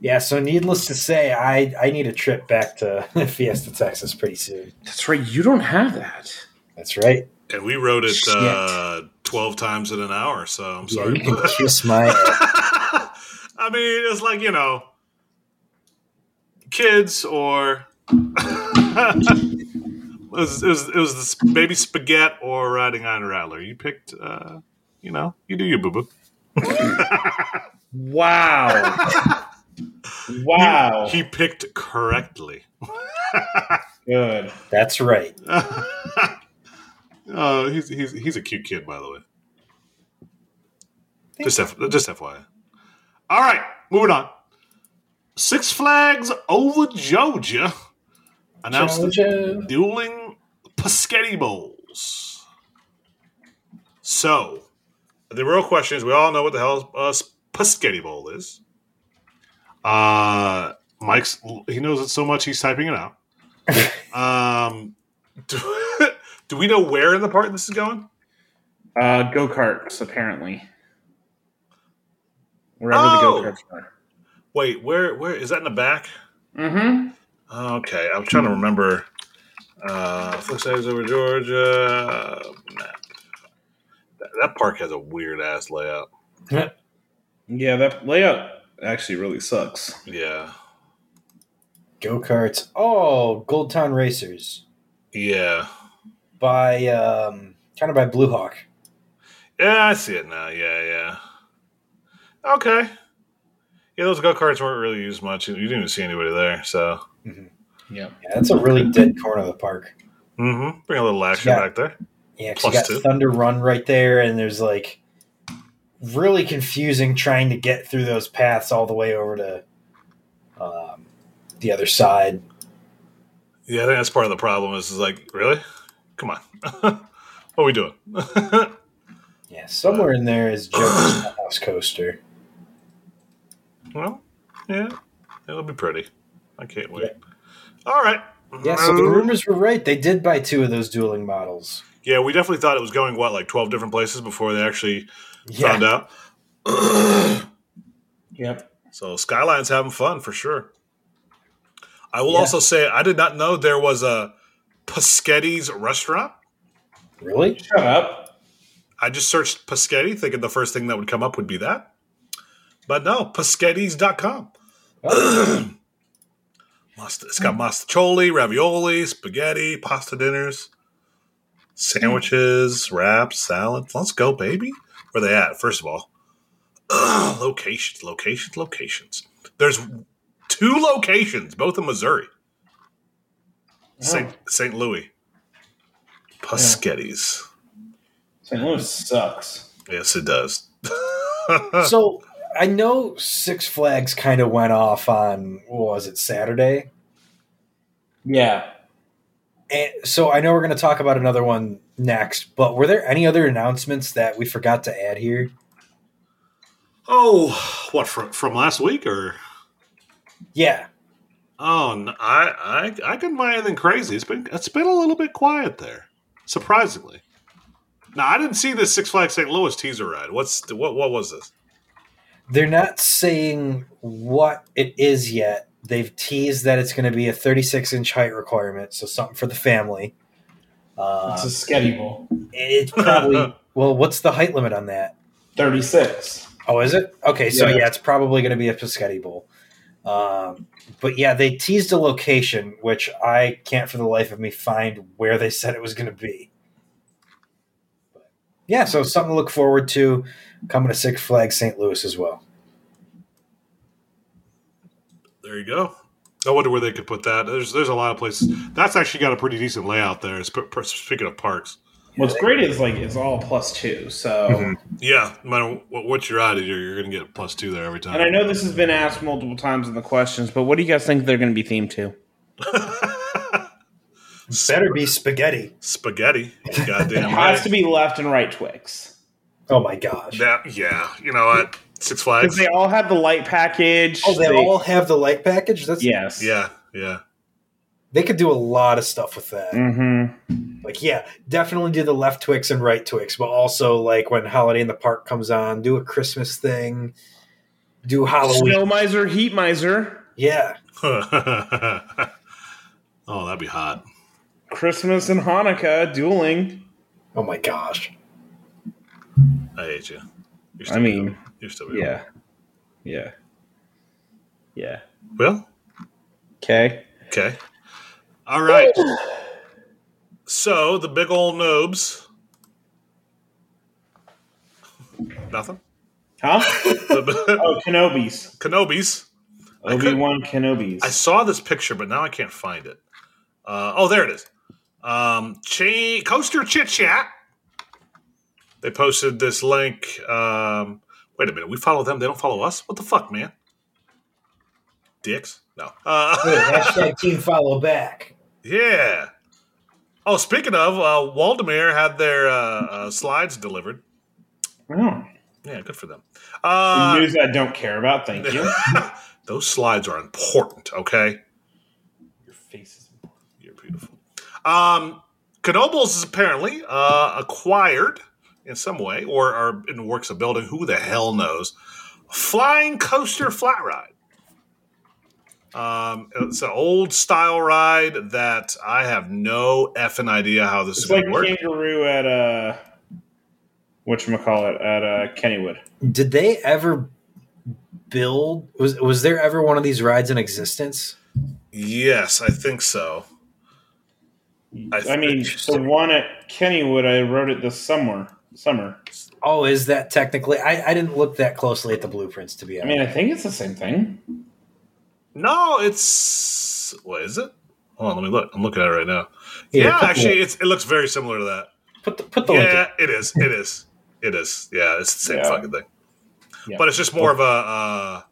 Yeah, so needless to say, I I need a trip back to [laughs] Fiesta, Texas, pretty soon. That's right. You don't have that. That's right. And we wrote it uh, twelve times in an hour. So I'm Yeah, sorry. you can [laughs] kiss my. [laughs] I mean, it's like you know, kids or it, was, it was it was this baby spaghetti or riding on a Rattler. You picked, uh, you know, you do you, boo boo. Wow. [laughs] wow. He picked correctly. [laughs] Good. That's right. [laughs] oh, he's he's he's a cute kid, by the way. Just F, just FYI. All right, moving on. Six Flags over Georgia announced the dueling P'Sghetti Bowls. So, the real question is: We all know what the hell a P'Sghetti Bowl is. Uh, Mike's he knows it so much he's typing it out. [laughs] um, do, [laughs] do we know where in the park this is going? Uh, go karts, apparently. Wherever Oh. the go karts are. Wait, where where is that in the back? Mm-hmm. Okay, I'm trying to remember. Uh, Six Flags over Georgia map. That, that park has a weird ass layout. Yeah, that layout actually really sucks. Yeah, Go karts. Oh, Gold Town Racers yeah, by um, kind of by Blue Hawk. yeah. I see it now. Yeah, yeah. Okay. Yeah, those go karts weren't really used much. You didn't even see anybody there. So, Yep. Yeah, that's a really dead corner of the park. mm-hmm. bring a little action Yeah. back there. Yeah, 'cause you Plus got two. Thunder Run right there, and there's like really confusing trying to get through those paths all the way over to um, the other side. Yeah, I think that's part of the problem. Is, is like, really? Come on, [laughs] what are we doing? [laughs] Yeah, somewhere in there is Joker's [coughs] House Coaster. well, yeah, it'll be pretty. I can't wait. All right. Yeah, so the rumors were right. They did buy two of those dueling models. Yeah, we definitely thought it was going what like twelve different places before they actually Yeah, found out. [coughs] Yep. so Skyline's having fun for sure. I will Yeah. also say I did not know there was a Paschetti's restaurant. really? Shut up. I just searched Paschetti, thinking the first thing that would come up would be that. But no, Paschettis.com. Oh, [clears throat] it's got mastacholi, ravioli, spaghetti, pasta dinners, sandwiches, wraps, salads. Let's go, baby. Where they at? First of all, locations, locations, locations. There's two locations, both in Missouri. Oh. St. St. Louis. Paschetti's. St. Louis sucks. Yes, it does. [laughs] so I know Six Flags kind of went off on what was it Saturday, Yeah. and so I know we're going to talk about another one next. But were there any other announcements that we forgot to add here? oh, what from from last week or? Yeah, Oh, I I I couldn't find anything crazy. It's been it's been a little bit quiet there, surprisingly. Now I didn't see this Six Flags St. Louis teaser ride. What's what what was this? they're not saying what it is yet. They've teased that it's going to be a 36 inch height requirement, so something for the family. Uh, It's a sketty bowl. it's probably [laughs] well. What's the height limit on that? 36. Oh, is it? Okay, so Yeah. yeah, it's probably going to be a P'Sghetti Bowl. Um, but yeah, they teased a location, which I can't for the life of me find where they said it was going to be. But yeah, so something to look forward to coming to Six Flags St. Louis as well. There you go. I wonder where they could put that. There's there's a lot of places. That's actually got a pretty decent layout there. sp- per- Speaking of parks, What's great is like it's all plus two. So, Mhm. yeah, no matter what, what you're at, you're, you're going to get a plus two there every time. and I know this has been asked multiple times in the questions, but what do you guys think they're going to be themed to? [laughs] Better be spaghetti. Spaghetti. [laughs] Goddamn. It Goddamn has right. to be left and right Twix Oh my gosh. That, yeah, you know what? Six because Flags. they all have the light package. Oh, they all have the light package. That's yes. Yeah, yeah. They could do a lot of stuff with that. Mm-hmm. Like, yeah, definitely do the left Twix and right Twix, but also like when Holiday in the Park comes on, do a Christmas thing, do Halloween. Snow miser, heat miser, Yeah, [laughs] oh, that'd be hot. Christmas and Hanukkah dueling. oh my gosh. I hate you. You're I mean, beautiful. You're still beautiful. yeah, yeah, yeah. Well, Okay. okay. All right. [sighs] So the big old nobs. Nothing. Huh? [laughs] Oh, Kenobis. Kenobis. Obi Wan Kenobis. I saw this picture, but now I can't find it. Uh, oh, there it is. Um, Ch- Coaster Chit Chat. They posted this link. Um, wait a minute. We follow them. They don't follow us. What the fuck, man? Dicks? No. Uh, [laughs] Hashtag team follow back. yeah. Oh, speaking of, uh, Waldameer had their uh, uh, slides delivered. oh, Yeah, good for them. Uh, news I don't care about. Thank you. [laughs] those slides are important, okay? Your face is. Important. You're beautiful. Um, Knoebels is apparently uh, acquired in some way, or are in the works of building. Who the hell knows? Flying coaster flat ride. Um, it's an old style ride that I have no effing idea how this It's is going like to work. kangaroo at uh, what call it at uh, Kennywood. Did they ever build? Was was there ever one of these rides in existence? Yes, I think so. I I, mean, the one at Kennywood, I wrote it this summer. Summer. Oh, is that technically? I, I didn't look that closely at the blueprints to be honest. I mean, I think it's the same thing. No, it's what is it? Hold on, let me look. I'm looking at it right now. Here, yeah, put- actually, it's, it looks very similar to that. put the put the link. yeah, it is. It is. It is. Yeah, it's the same Yeah. fucking thing. Yeah. But it's just more of a. Uh,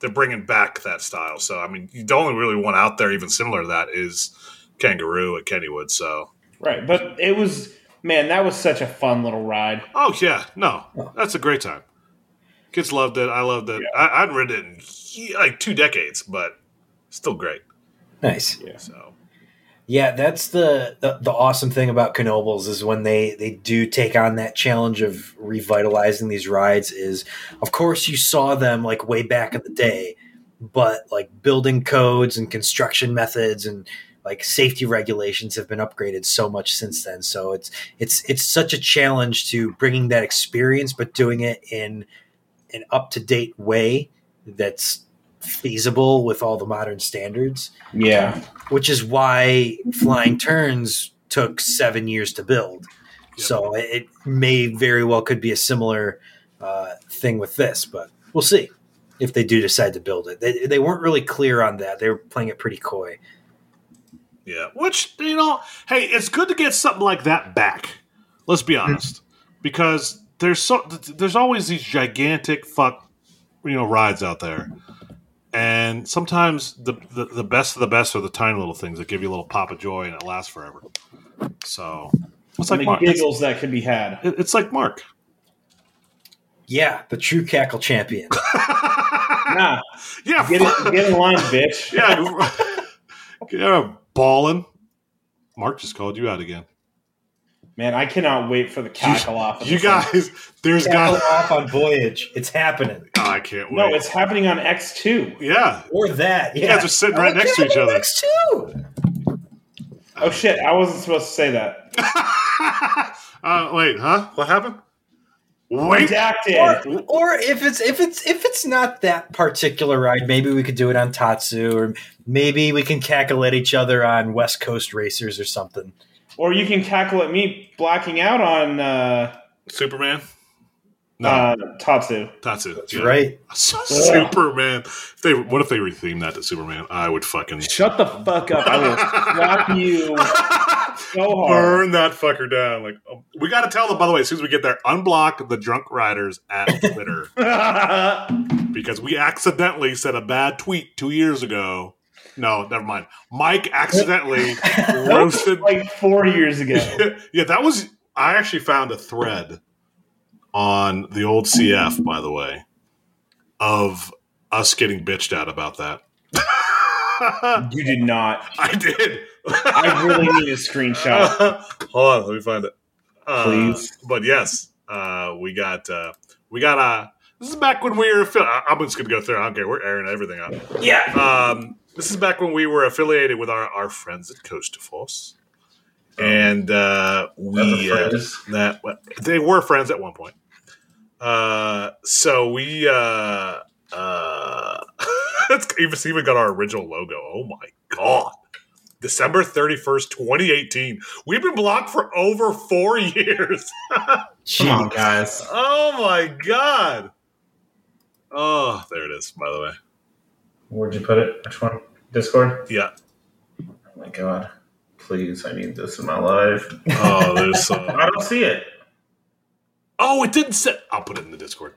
they're bringing back that style. So I mean, the only really one out there even similar to that is Kangaroo at Kennywood. So Right, but it was man, that was such a fun little ride. oh yeah, no, oh. that's a great time. Kids loved it. I loved it. I, I'd ridden it in like two decades, but still great. Nice. Yeah. So Yeah, that's the, the the awesome thing about Knoebels is when they they do take on that challenge of revitalizing these rides. Is of course you saw them like way back in the day, but like building codes and construction methods and like safety regulations have been upgraded so much since then. So it's it's it's such a challenge to bringing that experience, but doing it in an up to date way that's feasible with all the modern standards Yeah. which is why Flying Turns took seven years to build. Yep. So it may very well could be a similar uh, thing with this, but we'll see if they do decide to build it. They, they weren't really clear on that. They were playing it pretty coy. Yeah, which you know, hey, it's good to get something like that back. Let's be honest, because there's so there's always these gigantic fuck, you know, rides out there, and sometimes the, the the best of the best are the tiny little things that give you a little pop of joy and it lasts forever. So it's like Many Mark. It's, giggles that can be had. it- it's like Mark. Yeah, the true cackle champion. [laughs] Nah, Yeah, get it, get in line, bitch. yeah, [laughs] yeah, balling. Mark just called you out again. Man, I cannot wait for the cackle off. Of You guys, there's cackle guys. off on Voyage. It's happening. Oh, I can't wait. No, it's happening on X two. yeah, Or that. Yeah. guys are sitting right Oh, next to each other. X two. Oh shit! I wasn't supposed to say that. [laughs] uh, wait, huh? What happened? Wait, Redacted. Or if it's if it's if it's not that particular ride, maybe we could do it on Tatsu, or maybe we can cackle at each other on West Coast Racers or something. Or you can cackle at me blacking out on uh, Superman. No, uh, Tatsu. Tatsu. That's yeah. right. [laughs] Superman. If they what if they retheme that to Superman? I would fucking Shut the fuck up. I will [laughs] slap you so hard. burn that fucker down. Like um, we got to tell them. By the way, as soon as we get there, unblock the drunk riders at [laughs] Twitter because we accidentally said a bad tweet two years ago. No, never mind. Mike accidentally [laughs] roasted. like four years ago. [laughs] yeah, that was. I actually found a thread on the old CF, by the way, of us getting bitched at about that. You did not. [laughs] I did. I really need a screenshot. [laughs] Hold on, let me find it. Uh, Please. But yes, uh, we got uh, we got uh, this is back when we were. Affi- I'm just gonna go through. I don't care. We're airing everything out. Yeah. Um, this is back when we were affiliated with our, our friends at CoasterForce, and uh, we uh, that they were friends at one point. Uh, so we [laughs] [laughs] uh, uh, it's even it's even got our original logo. Oh my god. December 31st, 2018. We've been blocked for over four [laughs] years. Come on, guys. oh my god. Oh, there it is, by the way. Where'd you put it? Which one? Discord? Yeah. Oh my god. Please, I need this in my life. Oh, there's some [laughs] I uh, don't see it. Oh, it didn't say. I'll put it in the Discord.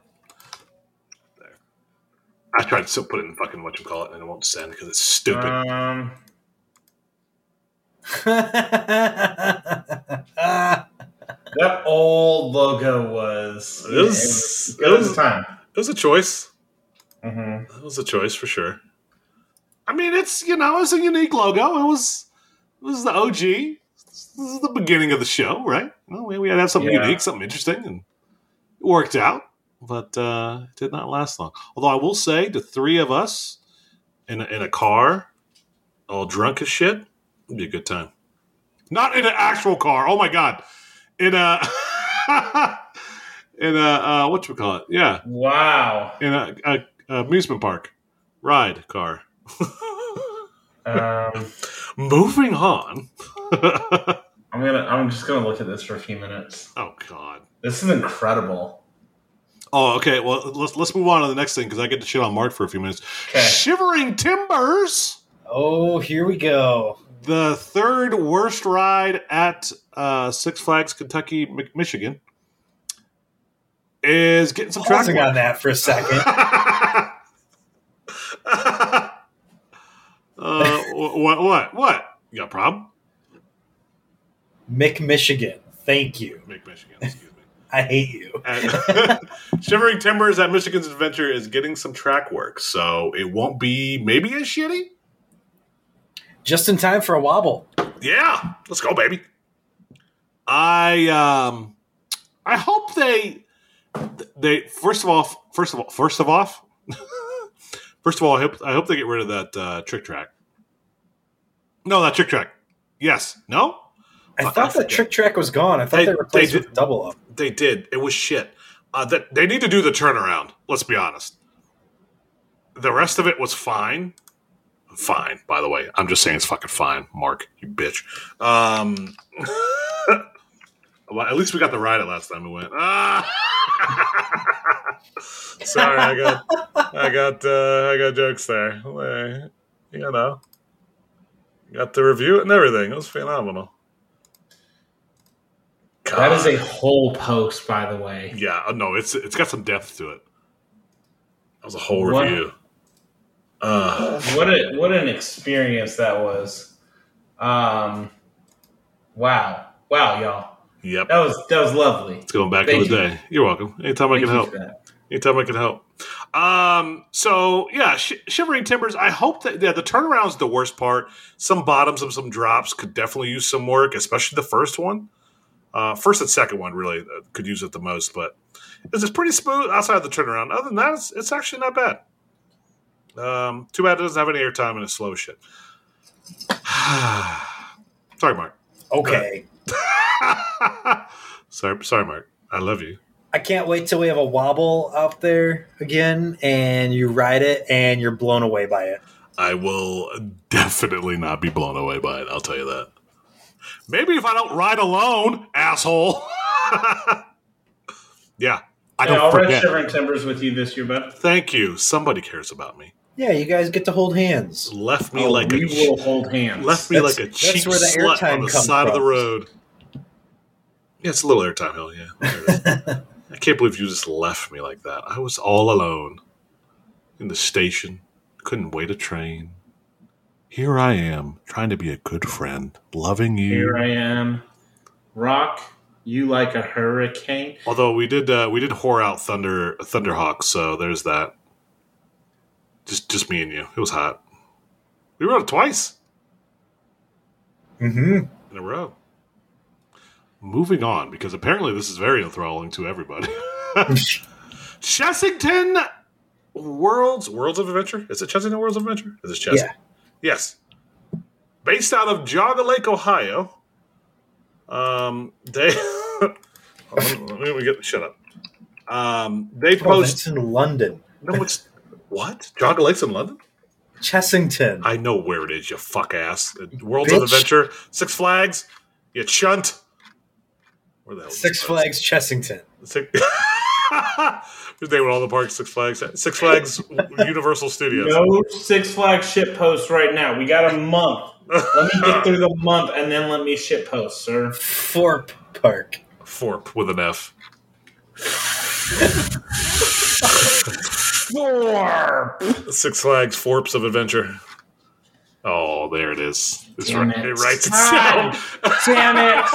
I tried to put it in fucking what you call it, and it won't send because it's stupid. Um, [laughs] that old logo was. It was- it was- time. it was a choice. Mm-hmm. It was a choice for sure. I mean, it's you know, it's a unique logo. It was it was the OG. This is the beginning of the show, right? Well, we, we had to have something Yeah. unique, something interesting, and it worked out. But uh, it did not last long. Although I will say, the three of us in a, in a car, all drunk as shit, would be a good time. Not in an actual car. Oh my god, in a [laughs] in a uh, what you call it? Yeah, Wow. in a, a, a amusement park ride car. Um, [laughs] Moving on. [laughs] I'm gonna. I'm just gonna look at this for a few minutes. oh God. This is incredible. Oh, okay. Well, let's let's move on to the next thing because I get to shit on Mark for a few minutes. Okay. Shivering Timbers, oh, here we go. the third worst ride at uh, Six Flags Kentucky, Mi- Michigan, is getting some Pausing on that for a second. [laughs] uh, what? What? What? You got a problem? Mick Michigan. Thank you. Make Michigan. I hate you. [laughs] [laughs] Shivering Timbers at Michigan's Adventure is getting some track work, so it won't be maybe as shitty. Just in time for a wobble. Yeah, let's go, baby. I um, I hope they they first of all, first of all, first of all, [laughs] first of all, I hope I hope they get rid of that uh, trick track. No, that trick track. Yes. No. I Fuck, thought the forget. trick track was gone. I thought They- they, replaced they it with double up. They did. It was shit. Uh, that they need to do the turnaround. Let's be honest. The rest of it was fine. Fine, by the way. I'm just saying it's fucking fine, Mark. You bitch. Um, [laughs] well, at least we got the ride it last time we went. Ah! [laughs] Sorry, I got, I got, uh, I got jokes there. You know, got to review it and everything. It was phenomenal. That is a whole post, by the way. Yeah, uh, no, it's it's got some depth to it. That was a whole What? review. Uh, What a what an experience that was. Um, wow, wow, y'all. yep, That was that was lovely. it's going back Thank in the you. day. You're welcome. Anytime I can help. Anytime I can help. Um. So yeah, Sh- Shivering Timbers. I hope that yeah, the turnaround's the worst part. Some bottoms and some drops could definitely use some work, especially the first one. Uh, first and second one really uh, could use it the most, but it's just pretty smooth outside of the turnaround. Other than that, it's, it's actually not bad. Um, too bad it doesn't have any airtime and it's slow as shit. [sighs] Sorry, Mark. Okay. [laughs] sorry, sorry, Mark. I love you. I can't wait till we have a wobble out there again, and you ride it, and you're blown away by it. I will definitely not be blown away by it. I'll tell you that. Maybe if I don't ride alone, asshole. [laughs] yeah, I Yeah, don't I'll ride. Shivering Timbers with you this year, bud. Thank you. Somebody cares about me. Yeah, you guys get to hold hands. Left me Oh, like we a che- will hold hands. left me That's- like a that's cheap where the slut on the comes side of the road. Yeah, it's a little airtime hill. Yeah, There it is. [laughs] I can't believe you just left me like that. I was all alone in the station. Couldn't wait a train. Here I am, trying to be a good friend, loving you. Here I am. Rock you like a hurricane. Although we did, uh, we did whore out Thunder Thunderhawk, so there's that. Just, just me and you. It was hot. We wrote it twice Mm-hmm. in a row. Moving on, because apparently this is very enthralling to everybody. [laughs] Chessington Worlds Worlds of Adventure. Is it Chessington Worlds of Adventure? Is it Chess? Yeah. Yes. Based out of Geauga Lake, Ohio. Um, they. [laughs] Let me get shut up. Um, they Oh, post. that's in London. no, it's what? Geauga Lake's in London. Chessington. I know where it is. You fuck ass. Worlds of Adventure, Six Flags. You chunt. Where the hell? is Six Flags Chessington. Six. [laughs] His name with all the parks. Six Flags. Six Flags Universal Studios. No Six Flags shit post right now. We got a month. Let me get through the month and then let me shit post, sir. Thorpe Park. Forp with an F. Four. Six Flags Forps of Adventure. Oh, there it is. It's Damn right, it. it writes God itself. damn it.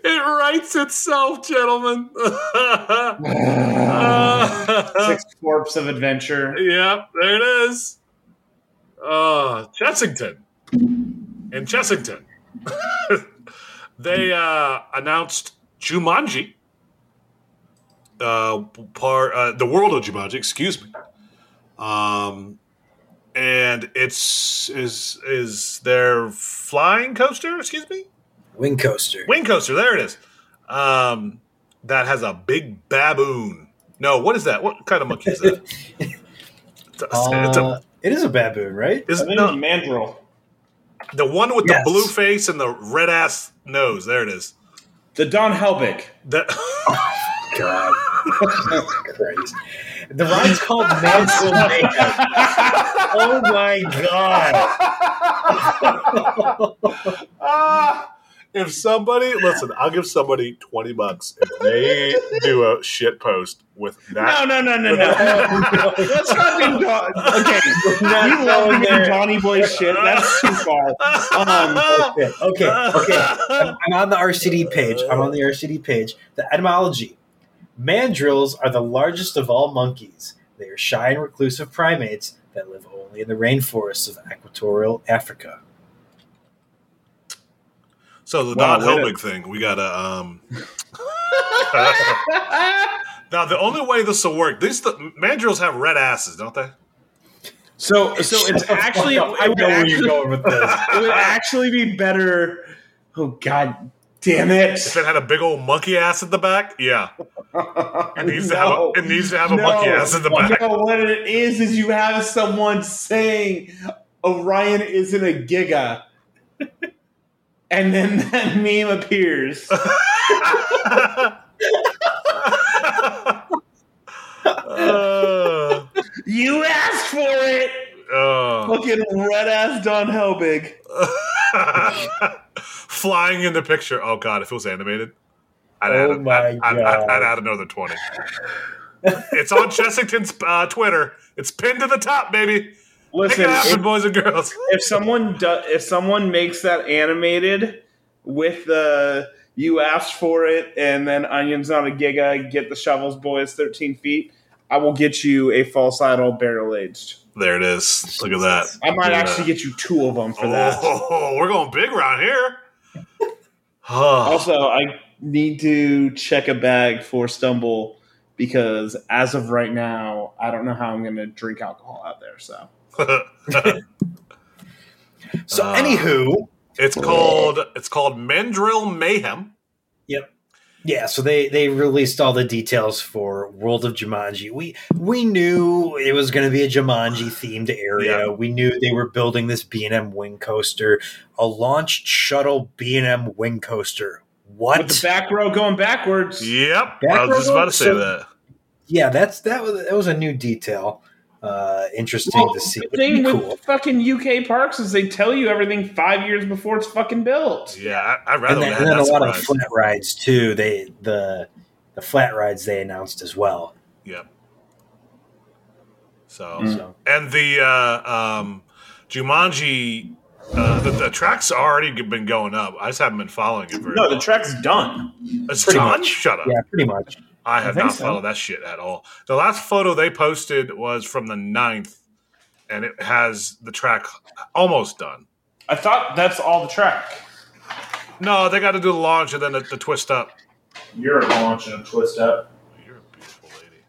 [laughs] it writes itself, gentlemen. [laughs] Six Corpse of Adventure. Yep, there it is. Uh, Chessington. In Chessington. [laughs] they uh, announced Jumanji. Uh, part uh, the world of Jumanji, excuse me. Um, and it's is is their flying coaster, excuse me? Wing Coaster. Wing coaster, there it is. Um, that has a big baboon. No, what is that? What kind of monkey is that? [laughs] It's a- it's a- Uh, it is a baboon, right? is- I think no, it's Mandrill. the one with Yes. the blue face and the red ass nose. There it is. The Don Helbig. That [laughs] God. [laughs] Christ. The ride's called Mandrill Mayhem. Oh my god. Ah, if somebody listen, I'll give somebody twenty bucks if they do a shit post with that. no, no, no, no. no. Let's not do Don. Okay, not you love going to there. do Donny Boy shit. That's too far. Um, Okay, okay, okay. I'm, I'm on the RCD page. I'm on the RCD page. The etymology. Mandrills are the largest of all monkeys. They are shy and reclusive primates that live only in the rainforests of equatorial Africa. So the Wow, Don way Helbig thing, we gotta um [laughs] Now the only way this will work, these the mandrills have red asses, don't they? so, so it's actually. I It would know where you're going with this. [laughs] it would actually be better. Oh God, damn If it! it had a big old monkey ass at the back, yeah. [laughs] It needs to have a, it needs to have a No. monkey ass at the back. No, what it is is you have someone saying Orion isn't a giga, and then that meme appears. Uh, [laughs] [laughs] You asked for it. Uh, Fucking red ass Don Helbig. [laughs] flying in the picture. Oh god, if it was animated, I'd, Oh add, my I'd, I'd, I'd, God. I'd add another twenty. it's on Chessington's uh, Twitter. It's pinned to the top, baby. Make Listen, it happen, if, boys and girls. if someone do, if someone makes that animated with the you asked for it and then Onion's not a giga, get the shovels boys thirteen feet, I will get you a false idol barrel aged. There it is. Look at that. I might Look actually that. get you two of them for that. Oh, we're going big around here. Oh, [laughs] Also, I need to check a bag for Stumble because as of right now, I don't know how I'm going to drink alcohol out there. So [laughs] So, Uh, anywho, it's called it's called Mandrill Mayhem. Yep. Yeah, so they they released all the details for World of Jumanji. We we knew it was going to be a Jumanji themed area. Yeah. We knew they were building this B and M wing coaster, a launched shuttle B and M wing coaster. What? With the back row going backwards. Yep. Back I was just about to say So- that. yeah, that's that was that was a new detail. Uh, interesting Well, to see. the But thing with cool. fucking UK parks is they tell you everything five years before it's fucking built. Yeah, I, I'd rather And then, have and then that a lot of flat rides too. They the the flat rides they announced as well. Yep. So, Mm. So and the uh, um, Jumanji, uh, the, the track's already been going up. I just haven't been following it very No, the track's done. It's pretty done? much. Shut up. yeah, pretty much. I have I not so. followed that shit at all. The last photo they posted was from the 9th, and it has the track almost done. I thought that's all the track. No, they got to do the launch and then the, the twist up. You're launching a twist up. You're a beautiful lady.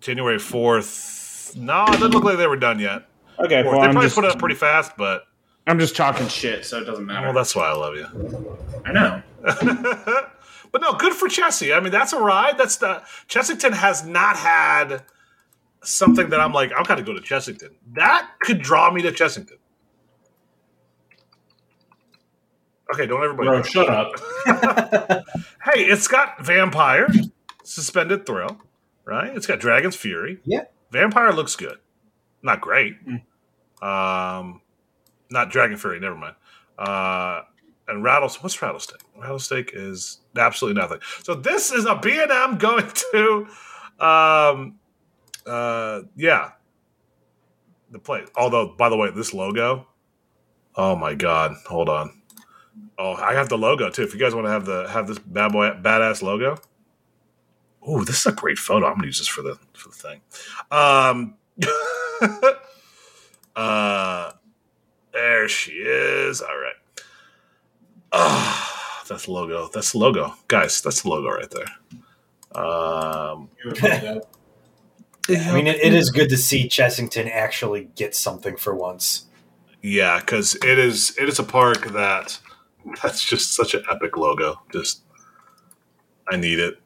January 4th. No, it doesn't look like they were done yet. Okay, well, they I'm probably just, put it up pretty fast, but I'm just talking shit, so it doesn't matter. well, that's why I love you. I know. [laughs] but no, good for Chessie. I mean, that's a ride. That's the Chessington has not had something that I'm like, I've got to go to Chessington. That could draw me to Chessington. Okay, don't everybody. Bro, shut up. [laughs] Hey, it's got Vampire, Suspended Thrill, right? It's got Dragon's Fury. Yeah. Vampire looks good. Not great. Mm. Um, not Dragon Fury, never mind. Uh, and Rattles, what's Rattlesnake? Rattlesnake is absolutely nothing. So this is a B&M going [laughs] to, um, uh, yeah, the place. Although, by the way, this logo, oh my God, hold on. Oh, I have the logo too. If you guys want to have the have this bad boy badass logo. Oh, this is a great photo. I'm gonna use this for the for the thing. Um [laughs] uh there she is. All right. Ah, that's the logo. That's the logo. Guys, that's the logo right there. Um I mean, it, it is good to see Chessington actually get something for once. Yeah, because it is it is a park that that's just such an epic logo. Just I need it.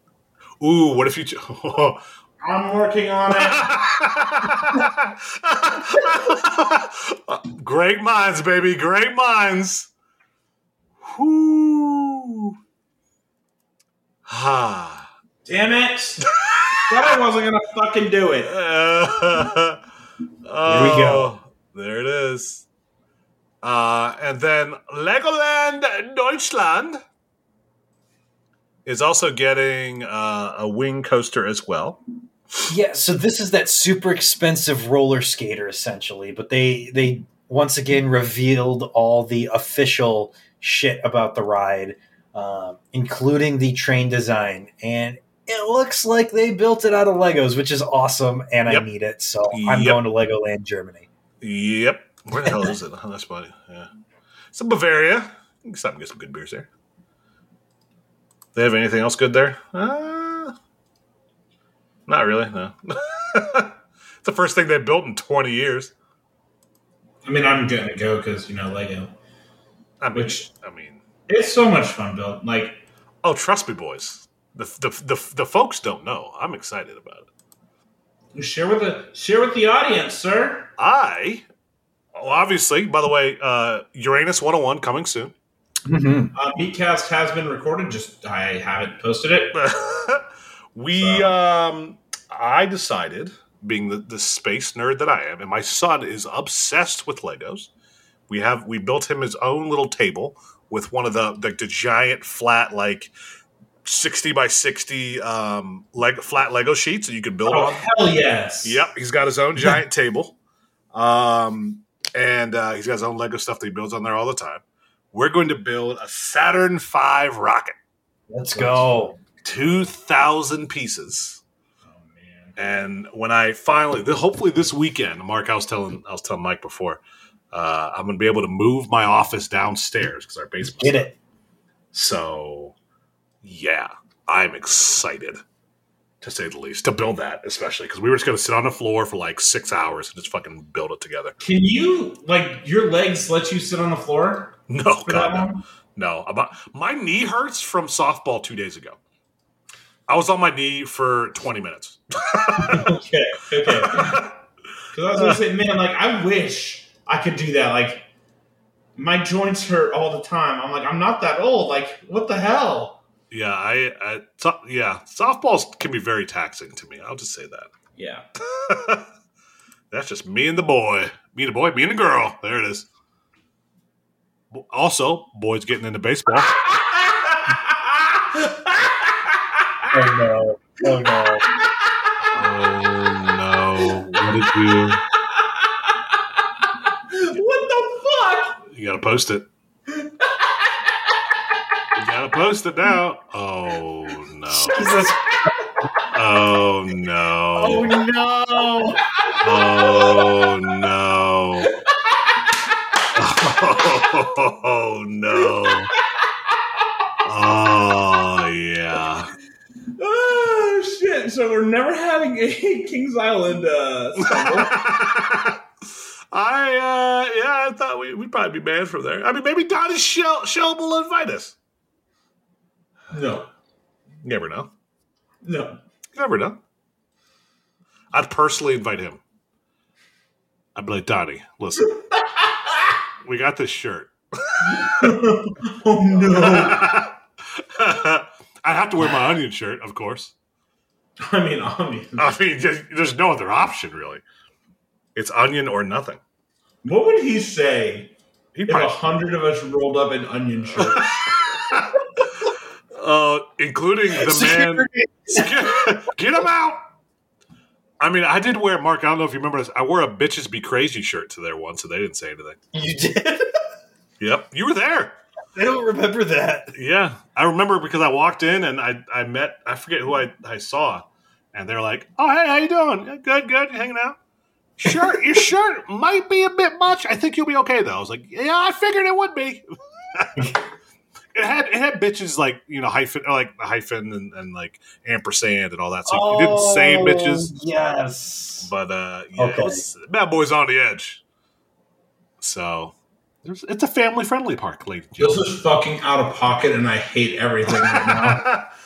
Ooh, what if you? ch- [laughs] I'm working on it. [laughs] Great minds, baby. Great minds. Whoo. Ah. Damn it. [laughs] Said I wasn't going to fucking do it. [laughs] oh, go. There it is. Uh, and then Legoland Deutschland is also getting uh, a wing coaster as well. Yeah, so this is that super expensive roller skater essentially, but they they once again revealed all the official shit about the ride, um, including the train design, and it looks like they built it out of Legos, which is awesome, and Yep. I need it, so I'm Yep. going to Legoland Germany. Yep. Where the hell is it? [laughs] Oh, that's funny. Yeah. It's in Bavaria. You can stop and get some good beers there. They have anything else good there? Uh, not really, no. it's [laughs] the first thing they built in 20 years. I mean, I'm gonna go because you know Lego. I mean, Which- I mean, It's so much fun built. Like oh, trust me, boys. The, the, the, the folks don't know. I'm excited about it. share with the share with the audience, sir. I, well, obviously, by the way, uh, Uranus 101 coming soon. Mm-hmm. Uh, Meatcast has been recorded. Just I haven't posted it. [laughs] we So- um i decided being the, the space nerd that i am and my son is obsessed with legos we have we built him his own little table with one of the the, the giant flat like 60 by 60 um leg flat lego sheets that you can build Oh on hell yes! Yep, he's got his own [laughs] giant table, um, and uh, he's got his own Lego stuff that he builds on there all the time. We're going to build a Saturn V rocket, Let's go. two thousand pieces. Oh man. And when I finally, hopefully this weekend, Mark, I was telling, I was telling Mike before, uh, I'm going to be able to move my office downstairs because our basement. Get it. So, yeah, I'm excited to say the least to build that, especially because we were just going to sit on the floor for like six hours and just fucking build it together. Can you like your legs let you sit on the floor No, for God, that no. no. About my knee hurts from softball two days ago. I was on my knee for 20 minutes. [laughs] okay, okay. [laughs] Because I was gonna say, man, like I wish I could do that. Like my joints hurt all the time. I'm like, I'm not that old. Like, what the hell? Yeah, I, I so, yeah, softballs can be very taxing to me. I'll just say that. Yeah. [laughs] That's just me and the boy. Me and the boy, me and the girl. There it is. Also, boys getting into baseball. [laughs] Oh no! Oh no! Oh no! What did you? what the fuck? You gotta post it. You gotta post it now. Oh no! Jesus! Oh no! Oh no! Oh no! Oh no! Oh yeah! Oh shit! So we're never having a [laughs] Kings Island uh. [laughs] I uh yeah, I thought we, we'd probably be banned from there. I mean, maybe Donnie Shell Shell will invite us. no, You never know. no. You never know. I'd personally invite him. I'd be like, Donnie, listen, we got this shirt. [laughs] oh no! [laughs] I have to wear my onion shirt, of course. I mean, onion. I mean, just, there's no other option, really. It's onion or nothing. What would he say He if a hundred of us rolled up in onion shirts? [laughs] uh, including the man. Get, [laughs] get him out! I mean, I did wear Mark. I don't know if you remember this. I wore a "Bitches Be Crazy" shirt to there once, so they didn't say anything. You did? [laughs] Yep, you were there. I don't remember that. Yeah, I remember because I walked in and I I met I forget who I, I saw, and they're like, "Oh hey, how you doing? "Yeah, Good, good, hanging out." Shirt, your shirt might be a bit much. I think you'll be okay though. I was like, "Yeah, I figured it would be." [laughs] it had it had bitches like you know hyphen like hyphen and, and like ampersand and all that. So it didn't say bitches, Oh, Yes. but uh, yeah, Okay. was, Bad Boys on the Edge. So there's, it's a family friendly park, ladies this is fucking out of pocket, and I hate everything right now. [laughs]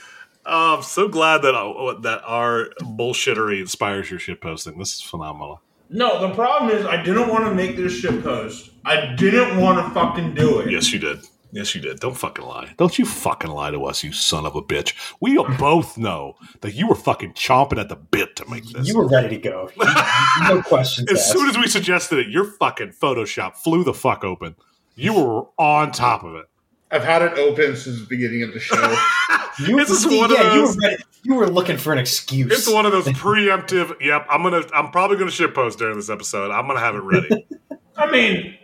Oh, I'm so glad that uh, that our bullshittery inspires your shit posting. This is phenomenal. No, the problem is I didn't want to make this shit post. I didn't want to fucking do it. Yes, you did. Yes, you did. Don't fucking lie. Don't you fucking lie to us, you son of a bitch. We [laughs] both know that you were fucking chomping at the bit to make this. You were ready to go. [laughs] no questions as asked. soon as we suggested it, your fucking Photoshop flew the fuck open. You were on top of it. I've had it open since the beginning of the show. [laughs] you, this is see, one of yeah, you those- were ready. You were looking for an excuse. It's one of those preemptive. Yep, I'm gonna. I'm probably gonna shit post during this episode. I'm gonna have it ready. [laughs] I mean,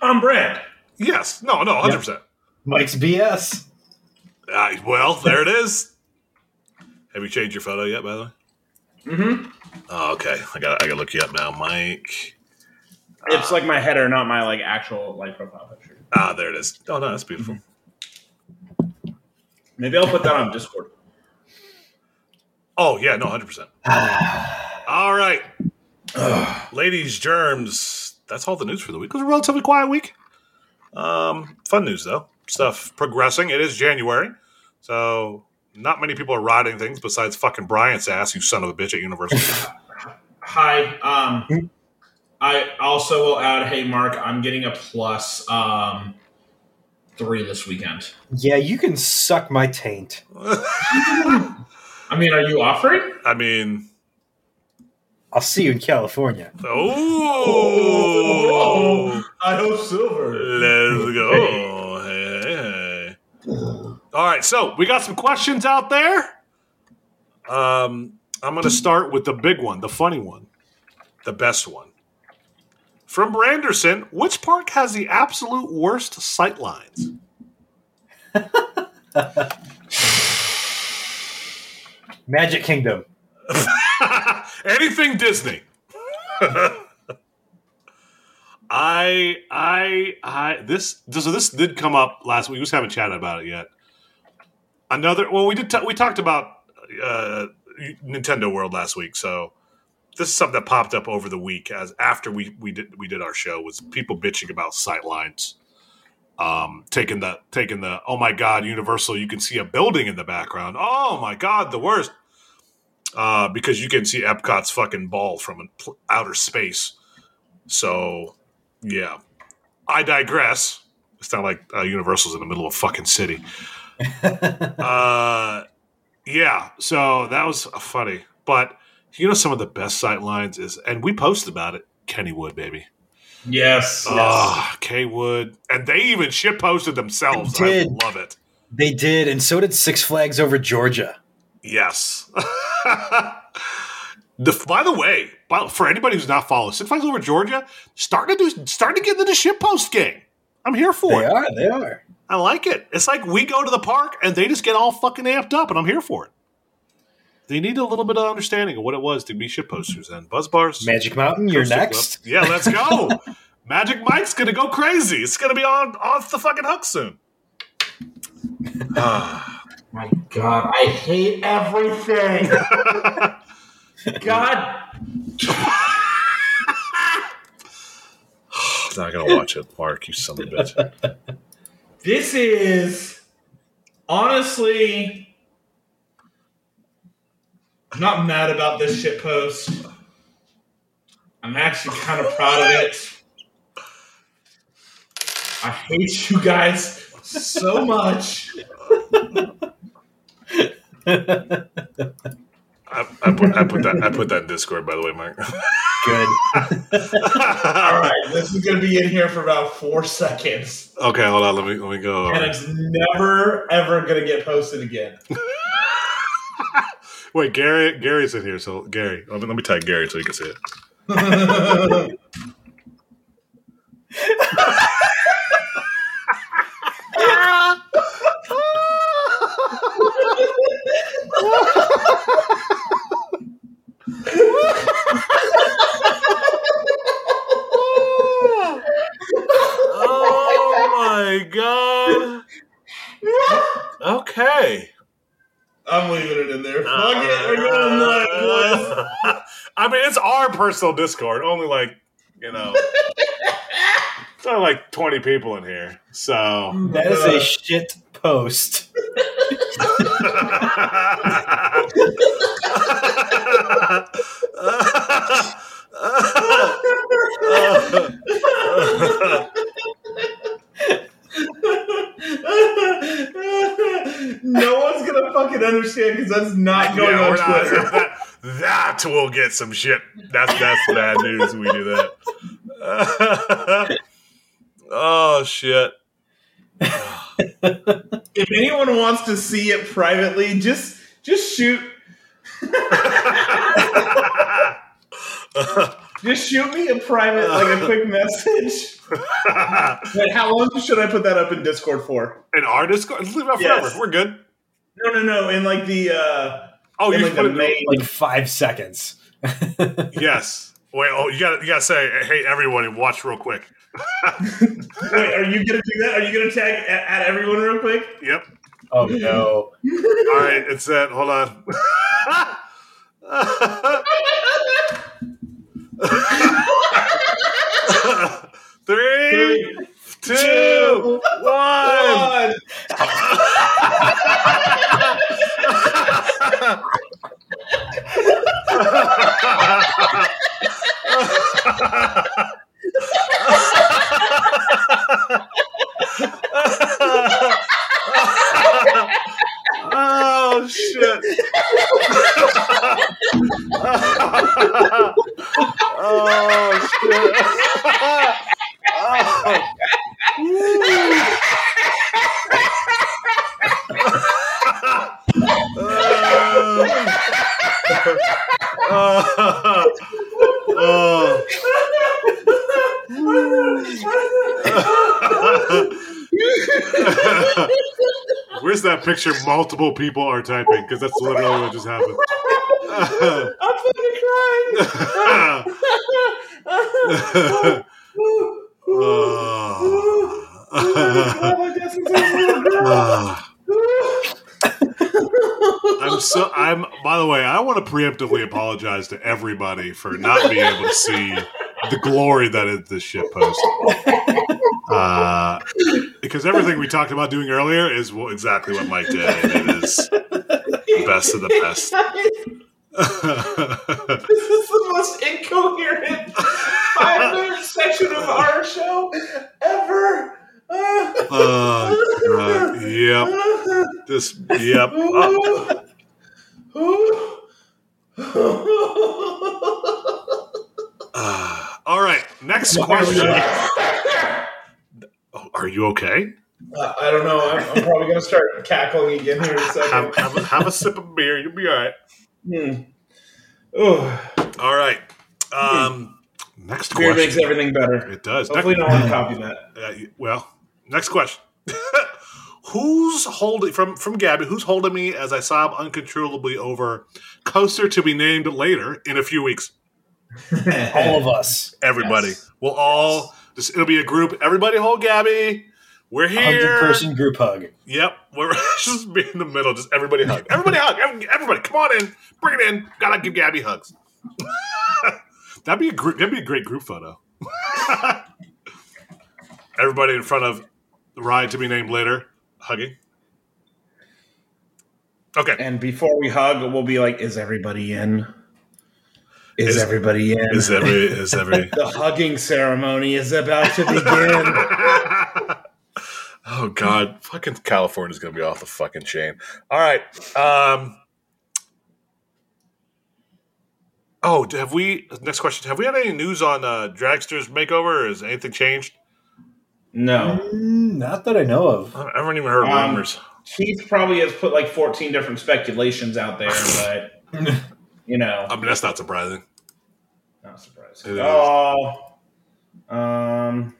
I'm brand. yes. No. No. Hundred percent. Mike's BS. Uh, well, there it is. Have you changed your photo yet? By the way. Mm-hmm. Oh, okay. I got. I got to look you up now, Mike. it's like my header, not my like actual like profile picture. Ah, there it is. Oh no, that's beautiful. Maybe I'll put that on Discord. Oh yeah, no, hundred percent. [sighs] All right, [sighs] ladies, germs. That's all the news for the week. It was a relatively quiet week. Um, fun news though. Stuff progressing. It is January, so not many people are riding things besides fucking Bryant's ass, you son of a bitch at University. [laughs] Hi. Um, I also will add. Hey, Mark, I'm getting a plus um, three this weekend. Yeah, you can suck my taint. I mean, are you offering? I mean, I'll see you in California. oh. I hope silver. Let's go. Hey, hey, hey. All right, so we got some questions out there. Um, I'm going to start with the big one, the funny one, the best one. From Branderson, which park has the absolute worst sight lines? [laughs] Magic Kingdom. [laughs] Anything Disney. I I I this so this did come up last week. We just haven't chatted about it yet. Another well, we did ta- we talked about uh, Nintendo World last week, so this is something that popped up over the week as after we we did we did our show was people bitching about sight lines. um, taking the taking the oh my god, Universal, you can see a building in the background. Oh my god, the worst. Uh, because you can see Epcot's fucking ball from outer space. So, yeah, I digress. It's not like uh, Universal's in the middle of a fucking city. [laughs] uh, yeah, so that was funny. But you know, some of the best sight lines is, and we posted about it. Kennywood, baby. Yes. Ah, K Wood, and they even shit posted themselves. They did. I love it. They did, and so did Six Flags over Georgia. Yes. [laughs] the by the way, by, for anybody who's not following Six Flags over Georgia, starting to do, starting to get into the shit post game. I'm here for They it. They are. They are. I like it. It's like we go to the park and they just get all fucking amped up, and I'm here for it. They need a little bit of understanding of what it was to be ship posters and buzz bars. Magic Mountain, you're next. Club. Yeah, let's go. [laughs] Magic Mike's gonna go crazy. It's gonna be on off the fucking hook soon. Ah. [sighs] My God, I hate everything. [laughs] God, [sighs] not gonna watch it, Mark. You son of a bitch. [laughs] this is honestly. I'm not mad about this shit post. I'm actually kind of proud of it. I hate you guys so much. I, I put I put that I put that in Discord by the way, Mark. Good. [laughs] All right, this is gonna be in here for about four seconds, okay, hold on. Let me let me go. and it's never ever gonna get posted again. [laughs] Wait, Gary Gary's in here, so Gary, let me let me tag Gary so you can see it. [laughs] oh my god. Okay. I'm leaving it in there. Fuck it, we're going live, boys. I mean, it's our personal Discord. Only like you know, it's only like twenty people in here. So That is a uh, shit post. [laughs] [laughs] [laughs] no one's gonna fucking understand because that's not going Yeah, on not- Twitter. that, that will get some shit. That's that's bad news. We do that. [laughs] oh shit. [sighs] If anyone wants to see it privately, just just shoot [laughs] [laughs] just shoot me a private like a quick message. [laughs] Wait, how long should I put that up in Discord for? In our Discord, let's leave it up Yes. forever. We're good. No, no, no. In like the uh, Oh, in you like put the it, main. Like five seconds. [laughs] yes. Wait. Oh, you got to you got to say, hey, everyone, and watch real quick. [laughs] Wait, are you gonna do that? Are you gonna tag at, at everyone real quick? Yep. Oh no. All right, it's that. Hold on. Three, two, one. One. oh shit! [laughs] oh shit! Oh. [laughs] Where's that picture multiple people are typing? Because that's literally what just happened. I'm fucking crying. Oh. Ah. [laughs] I'm so I'm by the way, I want to preemptively apologize to everybody for not being able to see the glory that is this shit post. Uh, because everything we talked about doing earlier is exactly what Mike did. It is the best of the best. [laughs] this is the most incoherent five minute section of our show ever. Uh, uh, yep. This. Yep. Uh, [laughs] all right. Next question. [laughs] Oh, are you okay? Uh, I don't know. I'm, I'm probably going to start cackling again here in a Have, second. have, a, have a sip of beer. You'll be all right. Hmm. Oh, All right. Um, next beer question. makes everything better. It does. Hopefully, no one copy that. Uh, well, next question. [laughs] who's holding from from Gabby? Who's holding me as I sob uncontrollably over coaster to be named later in a few weeks? [laughs] All of us. Everybody. Yes. We'll all. Just, it'll be a group. Everybody hold Gabby. We're here. Hundred here. person group hug. Yep. We're [laughs] just be in the middle. Just everybody hug. Everybody hug. Everybody, come on in. Bring it in. Gotta give Gabby hugs. [laughs] that'd be a group. That'd be a great group photo. everybody in front of the ride to be named later, hugging. Okay. And before we hug, we'll be like, "Is everybody in? Is, Is- everybody in? Is every is [laughs] every the hugging ceremony is about to begin." [laughs] Oh God, fucking California's gonna be off the fucking chain. All right. Um Oh, have we next question. Have we had any news on uh Dragster's makeover? Has anything changed? No, Mm, not that I know of. I haven't even heard Um, rumors. Keith probably has put like 14 different speculations out there, [laughs] but you know, I mean that's not surprising. not surprising. It is. Oh, um,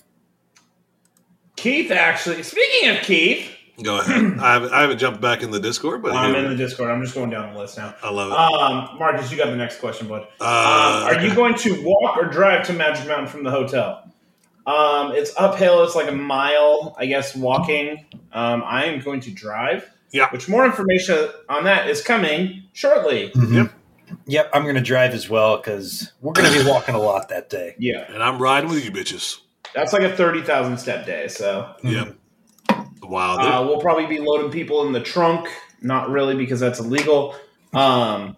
Keith actually. Speaking of Keith, Go ahead. [clears throat] I haven't I haven't jumped back in the Discord, but I'm in the Discord. I'm just going down the list now. I love it. Um, Marcus, you got the next question, bud. Uh, um, are you going to walk or drive to Magic Mountain from the hotel? Um, it's uphill. It's like a mile, I guess, walking. Um, I am going to drive. Yeah. Which more information on that is coming shortly. Yep. Yep, I'm going to drive as well because we're going to be [coughs] walking a lot that day. Yeah, and I'm riding with you bitches. that's like a thirty thousand step day. So Yep. Wow. uh, we'll probably be loading people in the trunk. Not really because that's illegal. Um,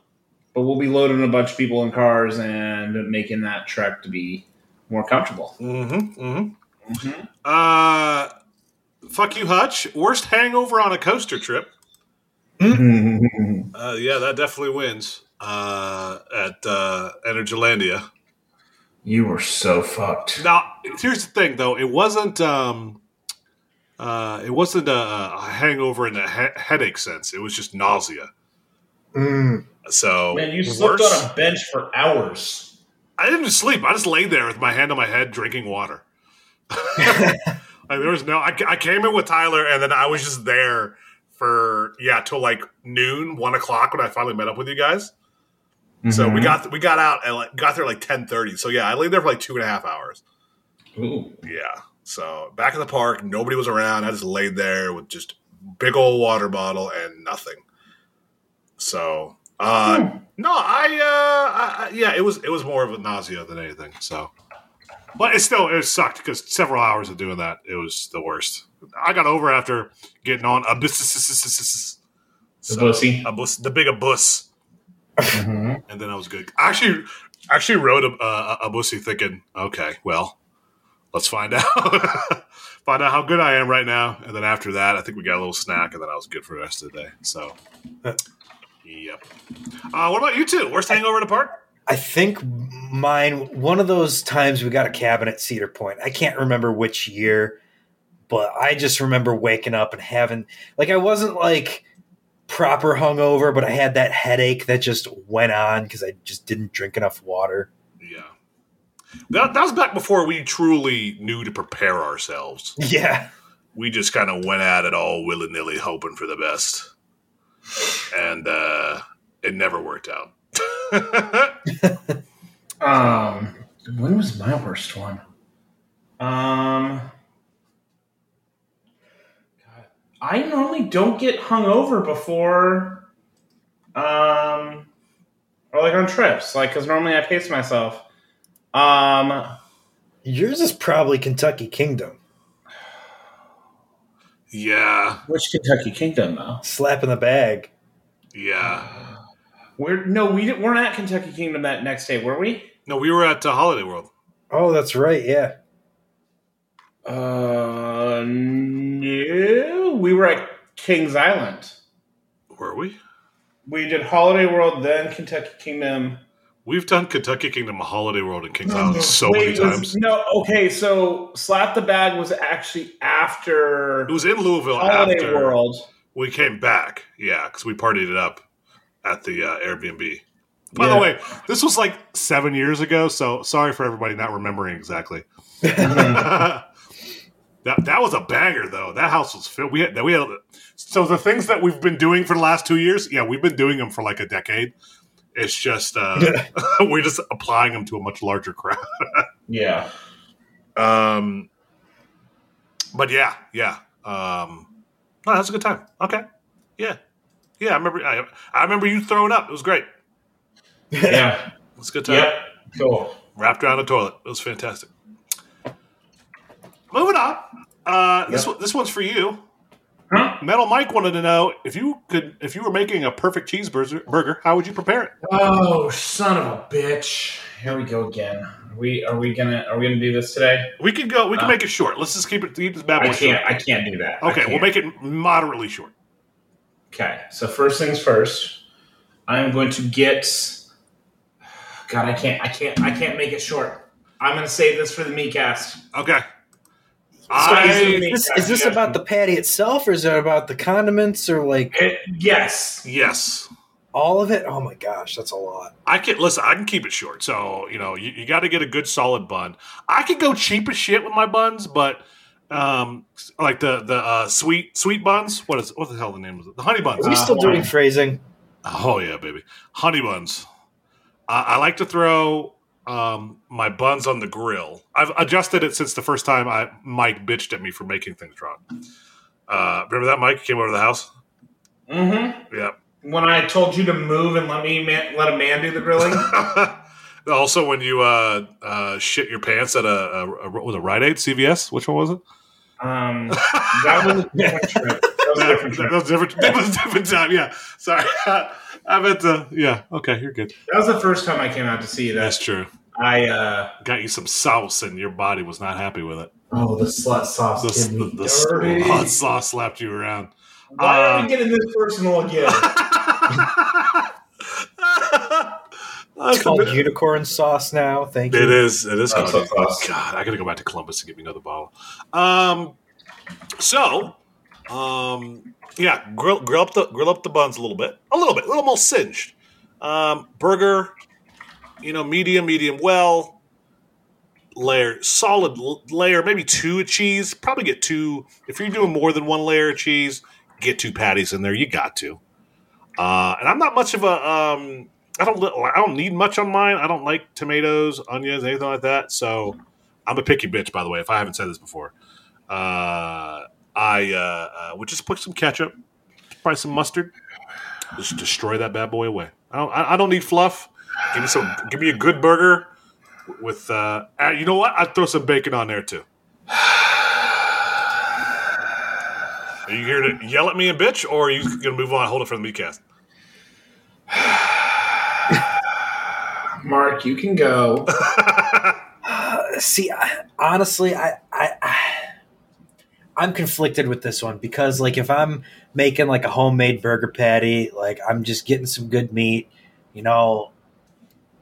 but we'll be loading a bunch of people in cars and making that trek to be more comfortable. mm-hmm, mm-hmm. Mm-hmm. Uh, fuck you, Hutch. Worst hangover on a coaster trip. Mm-hmm. Uh, yeah, that definitely wins uh, at uh, Energylandia. you were so fucked. Now, here's the thing, though. It wasn't. Um, uh, it wasn't a, a hangover in the he- headache sense. It was just nausea. Mm. So, Man, you slept worse- on a bench for hours. I didn't sleep. I just laid there with my hand on my head, drinking water. [laughs] like there was no. I, I came in with Tyler, and then I was just there for yeah till like noon, one o'clock when I finally met up with you guys. So Mm-hmm. we got we got out and like got there like ten thirty. So yeah, I laid there for like two and a half hours. Ooh. Yeah. So back in the park, nobody was around. I just laid there with just big old water bottle and nothing. So uh, no, I, uh, I yeah, it was it was more of a nausea than anything. So, but it still it sucked because several hours of doing that, it was the worst. I got over after getting on a bus, The bussy. a bus, the big a bus, Mhm. and then I was good. I actually actually rode a a, a bussy thinking, okay, well, let's find [laughs] out find out how good I am right now, and then after that, I think we got a little snack, and then I was good for the rest of the day. So, yep. Uh, what about you two? Worst hangover in the park? I think mine, one of those times we got a cabin at Cedar Point. I can't remember which year, but I just remember waking up and having, like, I wasn't like proper hungover, but I had that headache that just went on because I just didn't drink enough water. Yeah. That, that was back before we truly knew to prepare ourselves. [laughs] Yeah. We just kind of went at it all willy nilly, hoping for the best. And uh, it never worked out. [laughs] Um, when was my worst one? Um, God, I normally don't get hungover before, um, or like on trips, like because normally I pace myself. Um, Yours is probably Kentucky Kingdom. Yeah, which Kentucky Kingdom though? Slap in the bag. yeah. We're no, we didn't, weren't at Kentucky Kingdom that next day, were we? No, we were at uh, Holiday World. Oh, that's right. Yeah. Uh, no, we were at Kings Island. Were we? We did Holiday World, then Kentucky Kingdom. We've done Kentucky Kingdom, Holiday World, and Kings Island so Wait, many was- times. no, okay, so Slap the Bag was actually after It was in Louisville Holiday after World. we came back. Yeah, because we partied it up at the uh, Airbnb. By Yeah. the way, this was like seven years ago, so sorry for everybody not remembering exactly. [laughs] [laughs] that that was a banger, though. That house was filled. We had we had so the things that we've been doing for the last two years. Yeah, we've been doing them for like a decade. It's just uh, [laughs] [laughs] we're just applying them to a much larger crowd. [laughs] Yeah. Um, but yeah, yeah. Um, no, that's a good time. Okay, yeah, yeah. I remember. I, I remember you throwing up. It was great. Yeah. It was a good time. yep. Cool. Wrapped around the toilet. It was fantastic. Moving on. Uh, this Yep. one, this one's for you. Huh? Metal Mike wanted to know if you could, if you were making a perfect cheeseburger, burger, how would you prepare it? Oh, son of a bitch. Here we go again. Are we are we gonna are we gonna do this today? We could go. We can Uh, make it short. Let's just keep it. Keep this bad boy I can't short. I can't do that. Okay, we'll make it moderately short. Okay, so first things first, I'm going to get. God, I can't, I can't, I can't make it short. I'm going to save this for the meat cast. Okay. I, is, this, is this about the patty itself, or is it about the condiments, or like It- yes, yes. all of it? Oh my gosh, that's a lot. I can listen. I can keep it short. So you know, you, you got to get a good solid bun. I could go cheap as shit with my buns, but um, like the the uh, sweet sweet buns. What is what the hell the name is it? The honey buns. Are we Uh, still doing phrasing? Oh yeah, baby, honey buns. I, I like to throw um, my buns on the grill. I've adjusted it since the first time I Mike bitched at me for making things wrong. Uh, remember that Mike came over to the house? mm-hmm. Yeah. When I told you to move and let me man, let a man do the grilling. [laughs] also, when you uh, uh, shit your pants at a, a, a was it Rite Aid CVS? Which one was it? um, that was a different trip. That was a different [laughs] That was different. That was a different time. Yeah, sorry. [laughs] I meant to. Yeah. Okay, you're good. That was the first time I came out to see you. That's true. I uh Got you some sauce, and your body was not happy with it. oh the slut sauce The, did the, the dirty. hot sauce slapped you around. Why are Uh, we getting this personal again? [laughs] It's called unicorn sauce now. Thank you. It is. It is. That's called- so sauce. God, I got to go back to Columbus and get me another bottle. Um. So, um, yeah, grill grill up the grill up the buns a little bit, a little bit, a little more singed. Um, burger, you know, medium, medium well. Layer solid layer, maybe two of cheese. Probably get two. If you're doing more than one layer of cheese, get two patties in there. You got to. Uh, and I'm not much of a um, I don't I don't need much on mine. I don't like tomatoes, onions, anything like that. So I'm a picky bitch, by the way. If I haven't said this before, uh, I uh, uh, would just put some ketchup, probably some mustard, just destroy that bad boy away. I don't I, I don't need fluff. Give me some. Give me a good burger with. Uh, uh, you know what? I'd throw some bacon on there too. Are you here to yell at me and bitch, or are you going to move on? Hold it for the meatcast. Mark, you can go. Uh, [laughs] see, I, honestly, I, I, I, I'm conflicted with this one because, like, if I'm making like a homemade burger patty, like I'm just getting some good meat, you know,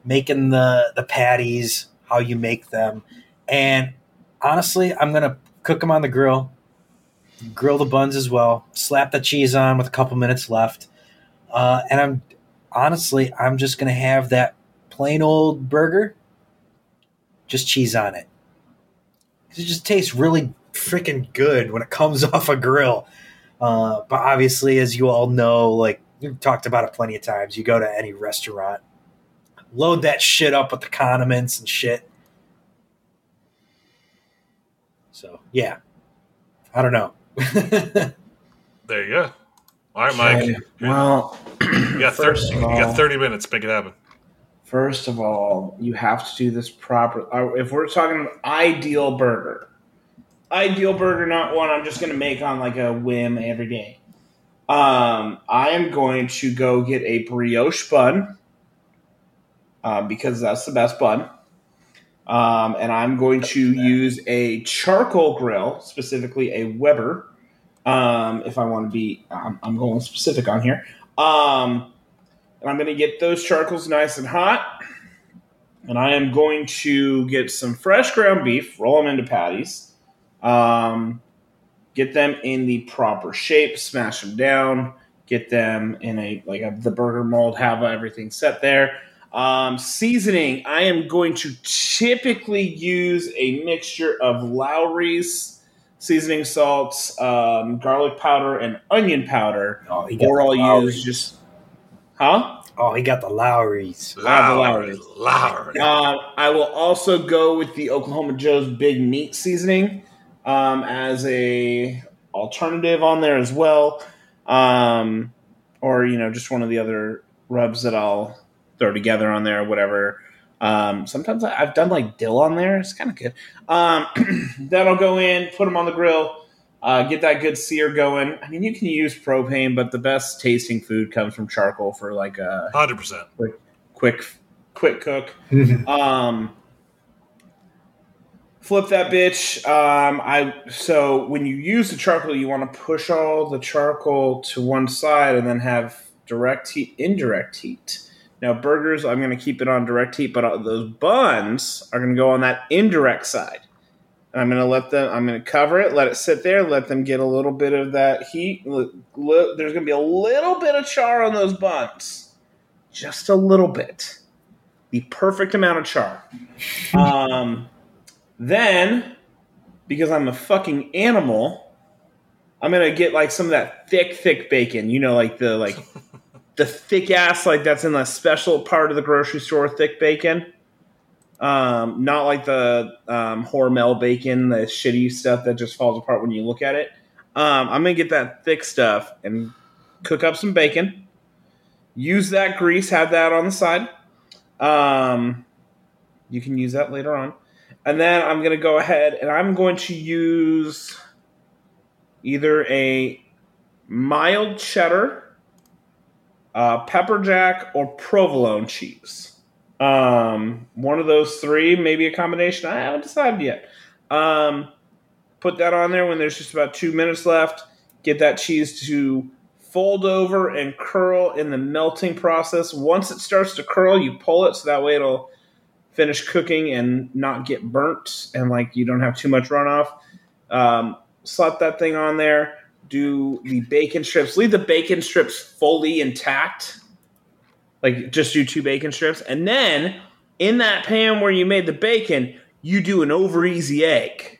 making the the patties how you make them, and honestly, I'm gonna cook them on the grill, grill the buns as well, slap the cheese on with a couple minutes left, uh, and I'm honestly, I'm just gonna have that plain old burger just cheese on it. It just tastes really freaking good when it comes [laughs] off a grill. Uh, but obviously, as you all know, like we've talked about it plenty of times, you go to any restaurant, load that shit up with the condiments and shit. So yeah, I don't know. [laughs] There you go. All right, Mike. Okay, Well, You got, [clears throat] 30, First you got 30 minutes. Make it happen. First of all, you have to do this proper. uh, If we're talking ideal burger, ideal burger, not one I'm just going to make on like a whim every day. Um, I am going to go get a brioche bun uh, because that's the best bun. Um, and I'm going to use a charcoal grill, specifically a Weber. Um, if I want to be, I'm, I'm going specific on here. Um, and I'm going to get those charcoals nice and hot. And I am going to get some fresh ground beef, roll them into patties, um, get them in the proper shape, smash them down, get them in a like a, the burger mold, have everything set there. Um, seasoning, I am going to typically use a mixture of Lawry's seasoning salts, um, garlic powder, and onion powder, Oh, or I'll Lawry's. use just, huh? Oh, he got the Lawry's. Lawry's. Lawry. Uh, I will also go with the Oklahoma Joe's Big Meat seasoning um, as a alternative on there as well, um, or you know just one of the other rubs that I'll throw together on there, whatever. Um, sometimes I, I've done like dill on there; it's kind of good. Um, [clears throat] that'll go in, put them on the grill. Uh, get that good sear going. I mean, you can use propane, but the best tasting food comes from charcoal for like a Hundred percent. quick, quick cook. [laughs] Flip that bitch. Um, I so when you use the charcoal, you want to push all the charcoal to one side and then have direct heat, indirect heat. Now burgers, I'm going to keep it on direct heat, but uh, those buns are going to go on that indirect side. And I'm going to let them. I'm going to cover it, let it sit there, let them get a little bit of that heat. There's going to be a little bit of char on those buns, just a little bit the perfect amount of char. Um, then, because I'm a fucking animal, I'm gonna get like some of that thick, thick bacon. You know, like the like [laughs] the thick ass like that's in the special part of the grocery store thick bacon. Um, not like the um, Hormel bacon, the shitty stuff that just falls apart when you look at it. Um, I'm gonna get that thick stuff and cook up some bacon. Use that grease, have that on the side. Um, you can use that later on. And then I'm going to go ahead and I'm going to use either a mild cheddar, uh, pepper jack, or provolone cheese. Um, one of those three, maybe a combination. I haven't decided yet. Um, put that on there when there's just about two minutes left. Get that cheese to fold over and curl in the melting process. Once it starts to curl, you pull it so that way it'll finish cooking and not get burnt and like you don't have too much runoff. Um, slap that thing on there. Do the bacon strips. Leave the bacon strips fully intact. Like just do two bacon strips. And then in that pan where you made the bacon, you do an over easy egg.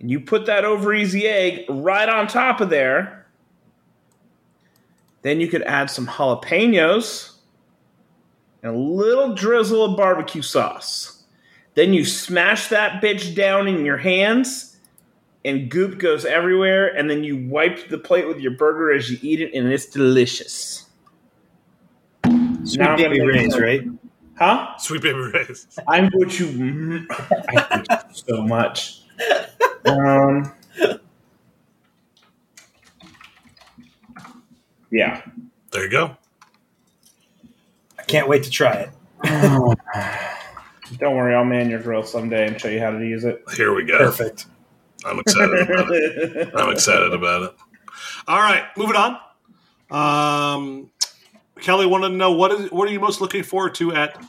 And you put that over easy egg right on top of there. Then you could add some jalapenos and a little drizzle of barbecue sauce. Then you smash that bitch down in your hands, and goop goes everywhere. And then you wipe the plate with your burger as you eat it, and it's delicious. Sweet Now baby Ray's, right? Huh? Sweet Baby Ray's. I'm going to. I hate you so much. Um. Yeah. There you go. I can't wait to try it. [sighs] Don't worry, I'll man your grill someday and show you how to use it. Here we go. Perfect. I'm excited about it. [laughs] I'm excited about it. All right, moving on. Um, Kelly wanted to know what is what are you most looking forward to at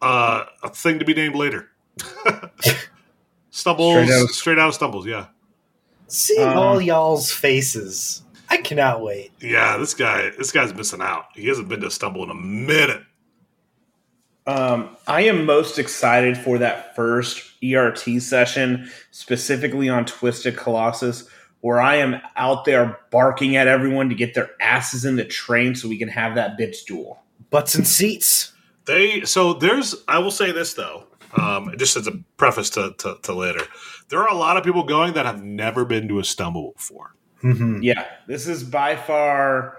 uh, a thing to be named later? [laughs] Stumbles, Straight out straight of- out, of stumbles. Yeah, Seeing Um, all y'all's faces, I cannot wait. yeah. This guy, this guy's missing out. He hasn't been to stumble in a minute. Um, I am most excited for that first ERT session, specifically on Twisted Colossus, where I am out there barking at everyone to get their asses in the train so we can have that bitch duel. Butts and seats. They so there's. I will say this though, um, just as a preface to, to, to later, there are a lot of people going that have never been to a stumble before. Mhm. Yeah, this is by far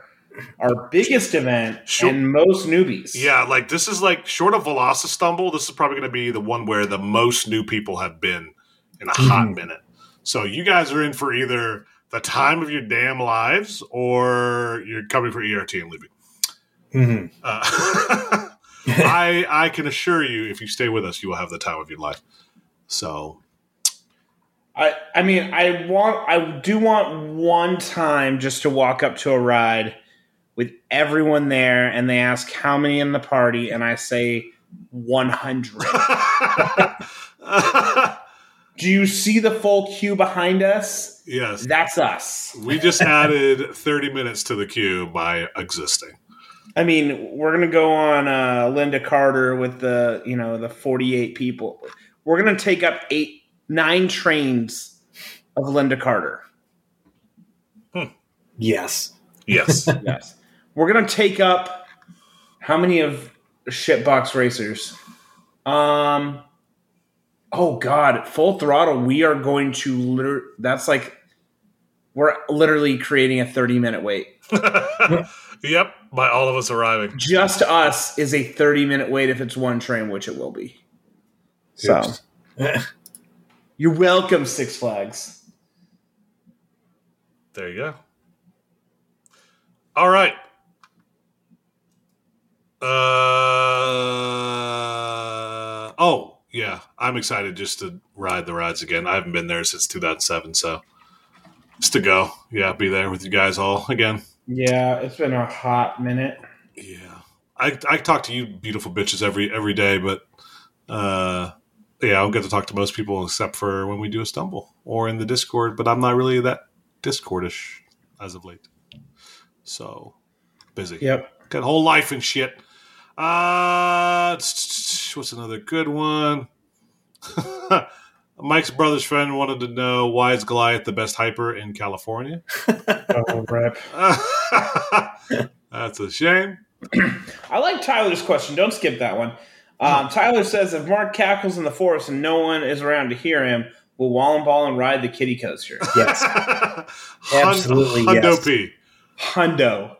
our biggest event Sure. and most newbies. Yeah, like this is like short of Velocistumble, this is probably going to be the one where the most new people have been in a hot Mhm. minute. So you guys are in for either the time of your damn lives or you're coming for ERT and leaving. hmm Uh, [laughs] I I can assure you, if you stay with us, you will have the time of your life. So I, I mean, I want, I do want one time just to walk up to a ride with everyone there, and they ask how many in the party, and I say one hundred. [laughs] do you see the full queue behind us? yes, That's us. we just added thirty minutes to the queue by existing. I mean, we're gonna go on uh, Lynda Carter with the you know the forty eight people. We're gonna take up eight, nine trains of Lynda Carter. Yes. Yes. [laughs] Yes. We're gonna take up how many of shitbox racers? Um oh god, full throttle, we are going to liter- that's like we're literally creating a 30 minute wait. [laughs] yep, by all of us arriving. Just us is a 30 minute wait if it's one train, which it will be. So [laughs] you're welcome, Six Flags. There you go. All right. Uh oh yeah, I'm excited just to ride the rides again. I haven't been there since 2007, so just to go. Yeah, be there with you guys all again. Yeah, it's been a hot minute. Yeah, I I talk to you beautiful bitches every every day, but uh, yeah, I don't get to talk to most people except for when we do a stumble or in the Discord. But I'm not really that Discordish as of late, so busy. Yep. Got whole life and shit. Uh, what's another good one? [laughs] Mike's brother's friend wanted to know why is Goliath the best hyper in California? [laughs] Oh, rip. [laughs] That's a shame. [clears throat] I like Tyler's question. Don't skip that one. Um, Tyler says if Mark cackles in the forest and no one is around to hear him, will Wallen Ball and ride the kitty coaster? Yes. Hun- Absolutely, Hundo yes. P. Hundo.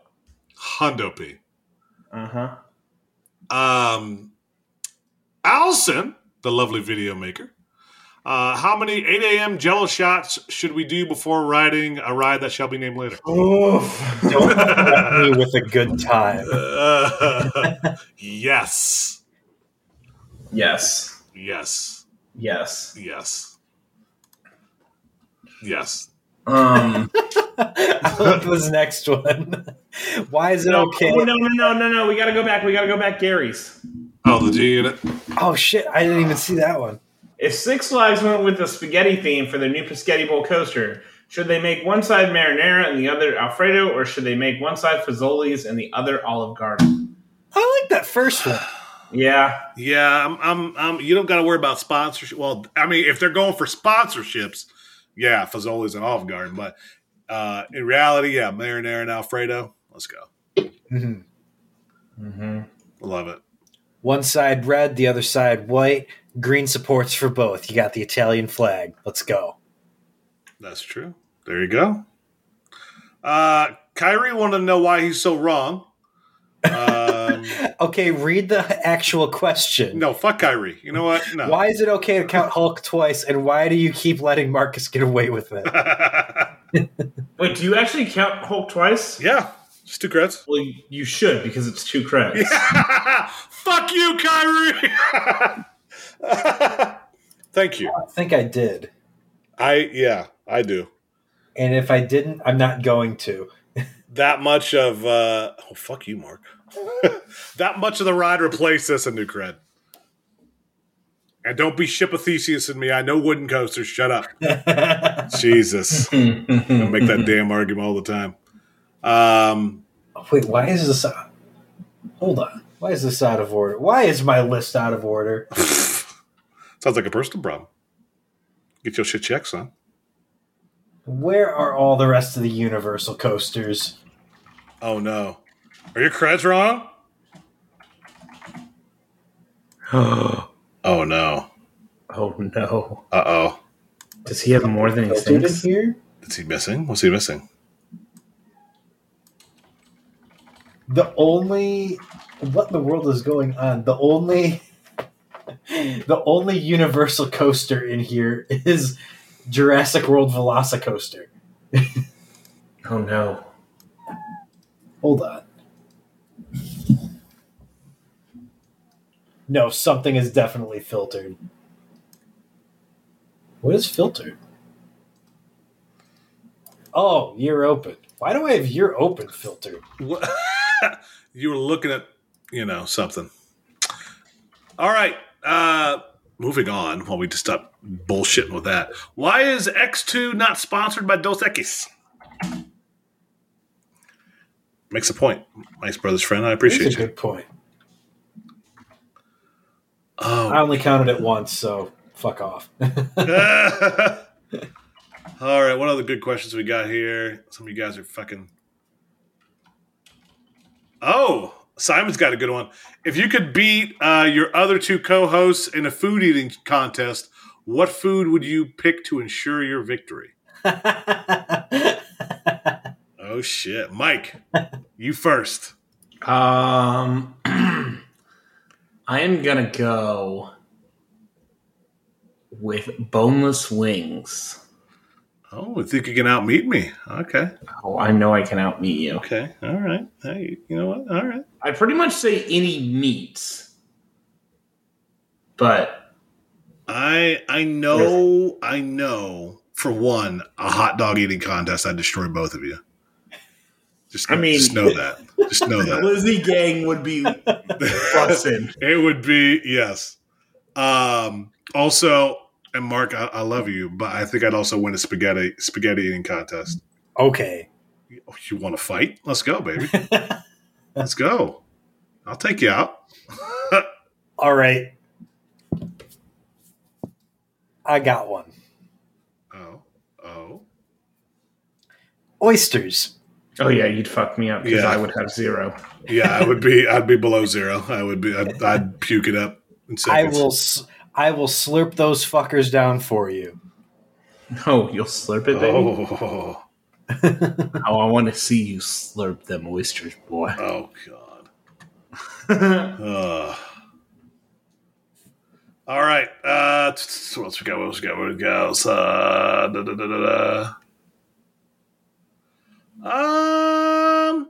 Hundo P. Uh huh. Um, Allison, the lovely video maker. Uh, how many 8 a.m. jello shots should we do before riding a ride that shall be named later? Oof. Don't threaten me with a good time. Uh, [laughs] yes. yes. Yes. Yes. Yes. Yes. Um. I love this next one. [laughs] Why is it no, okay? oh, no, no, no, no, no. We got to go back. We got to go back. Gary's. Oh, the G unit. Oh shit! I didn't even see that one. If Six Flags went with the spaghetti theme for their new P'Sghetti Bowl coaster, should they make one side marinara and the other Alfredo, or should they make one side Fazoli's and the other Olive Garden? I like that first one. [sighs] Yeah. Yeah, I'm, I'm, I'm, you don't got to worry about sponsorship. Well, I mean, if they're going for sponsorships, yeah, Fazoli's an Olive Garden. But uh, in reality, yeah, marinara and Alfredo. Let's go. Mhm. Mm-hmm. Love it. One side red, the other side white. Green supports for both. You got the Italian flag. Let's go. That's true. There you go. Uh, Kyrie wanted to know why he's so wrong. Um, [laughs] Okay, read the actual question. no, fuck Kyrie. You know what? No. Why is it okay to count Hulk twice, and why do you keep letting Marcus get away with it? [laughs] Wait, do you actually count Hulk twice? yeah, just two creds. Well, you should because it's two credits. [laughs] fuck you, Kyrie. Thank you. I think I did, I yeah, I do. and if I didn't, I'm not going to. That much of uh oh fuck you, Mark. That much of the ride replaced this in new cred. And don't be ship of Theseus in me. I know wooden coasters. Shut up. [laughs] Jesus. I make that damn argument all the time. Um Wait, why is this? Hold on. Why is this out of order? Why is my list out of order? [laughs] sounds like a personal problem. Get your shit checked, son. Where are all the rest of the Universal coasters? Oh no. Are your creds wrong? [gasps] oh no. oh no! Uh oh. Does he have more than he Filtered in thinks? here? Is he missing? What's he missing? The only what in the world is going on? The only [laughs] the only universal coaster in here is Jurassic World Velocicoaster. [laughs] Oh no. Hold on. No, something is definitely filtered. What is filtered? Oh, year open. Why do I have year open filtered? [laughs] You were looking at, you know, something. All right. Uh, moving on while we just stop bullshitting with that. Why is X2 not sponsored by Dos Equis? Makes a point. Nice brother's friend. I That's appreciate a you. good point. Oh. I only counted it once, so fuck off. [laughs] [laughs] All right, what other good questions we got here? Some of you guys are fucking. Oh, Simon's got a good one. If you could beat uh, your other two co-hosts in a food eating contest, what food would you pick to ensure your victory? [laughs] Oh shit, Mike, you first. Um, [clears throat] I am gonna go with boneless wings. Oh, I think you can outmeet me. Okay, Oh, I know I can outmeet you. okay, all right. Hey, you know what? All right. I pretty much say any meats, but I I know I know for one a hot dog eating contest I'd destroy both of you. Just I mean- just know [laughs] that. Just know that. Lizzie Gang would be busted. [laughs] it would be yes. Um also and Mark, I, I love you, but I think I'd also win a spaghetti spaghetti eating contest. okay. Oh, You want to fight? Let's go, baby. [laughs] Let's go. I'll take you out. All right. I got one. oh, oh. Oysters. Oh yeah, you'd fuck me up because Yeah. I would have zero. Yeah, I would be. I'd be below zero. I would be. I'd, I'd puke it up. In I will I will slurp those fuckers down for you. Oh, you'll slurp it, baby. Oh, Oh, I want to see you slurp them oysters, boy. oh God. [laughs] Ugh. all right. Uh, t- t- what else we got? What else we got? What else? Uh, da, da, da, da, da. Um.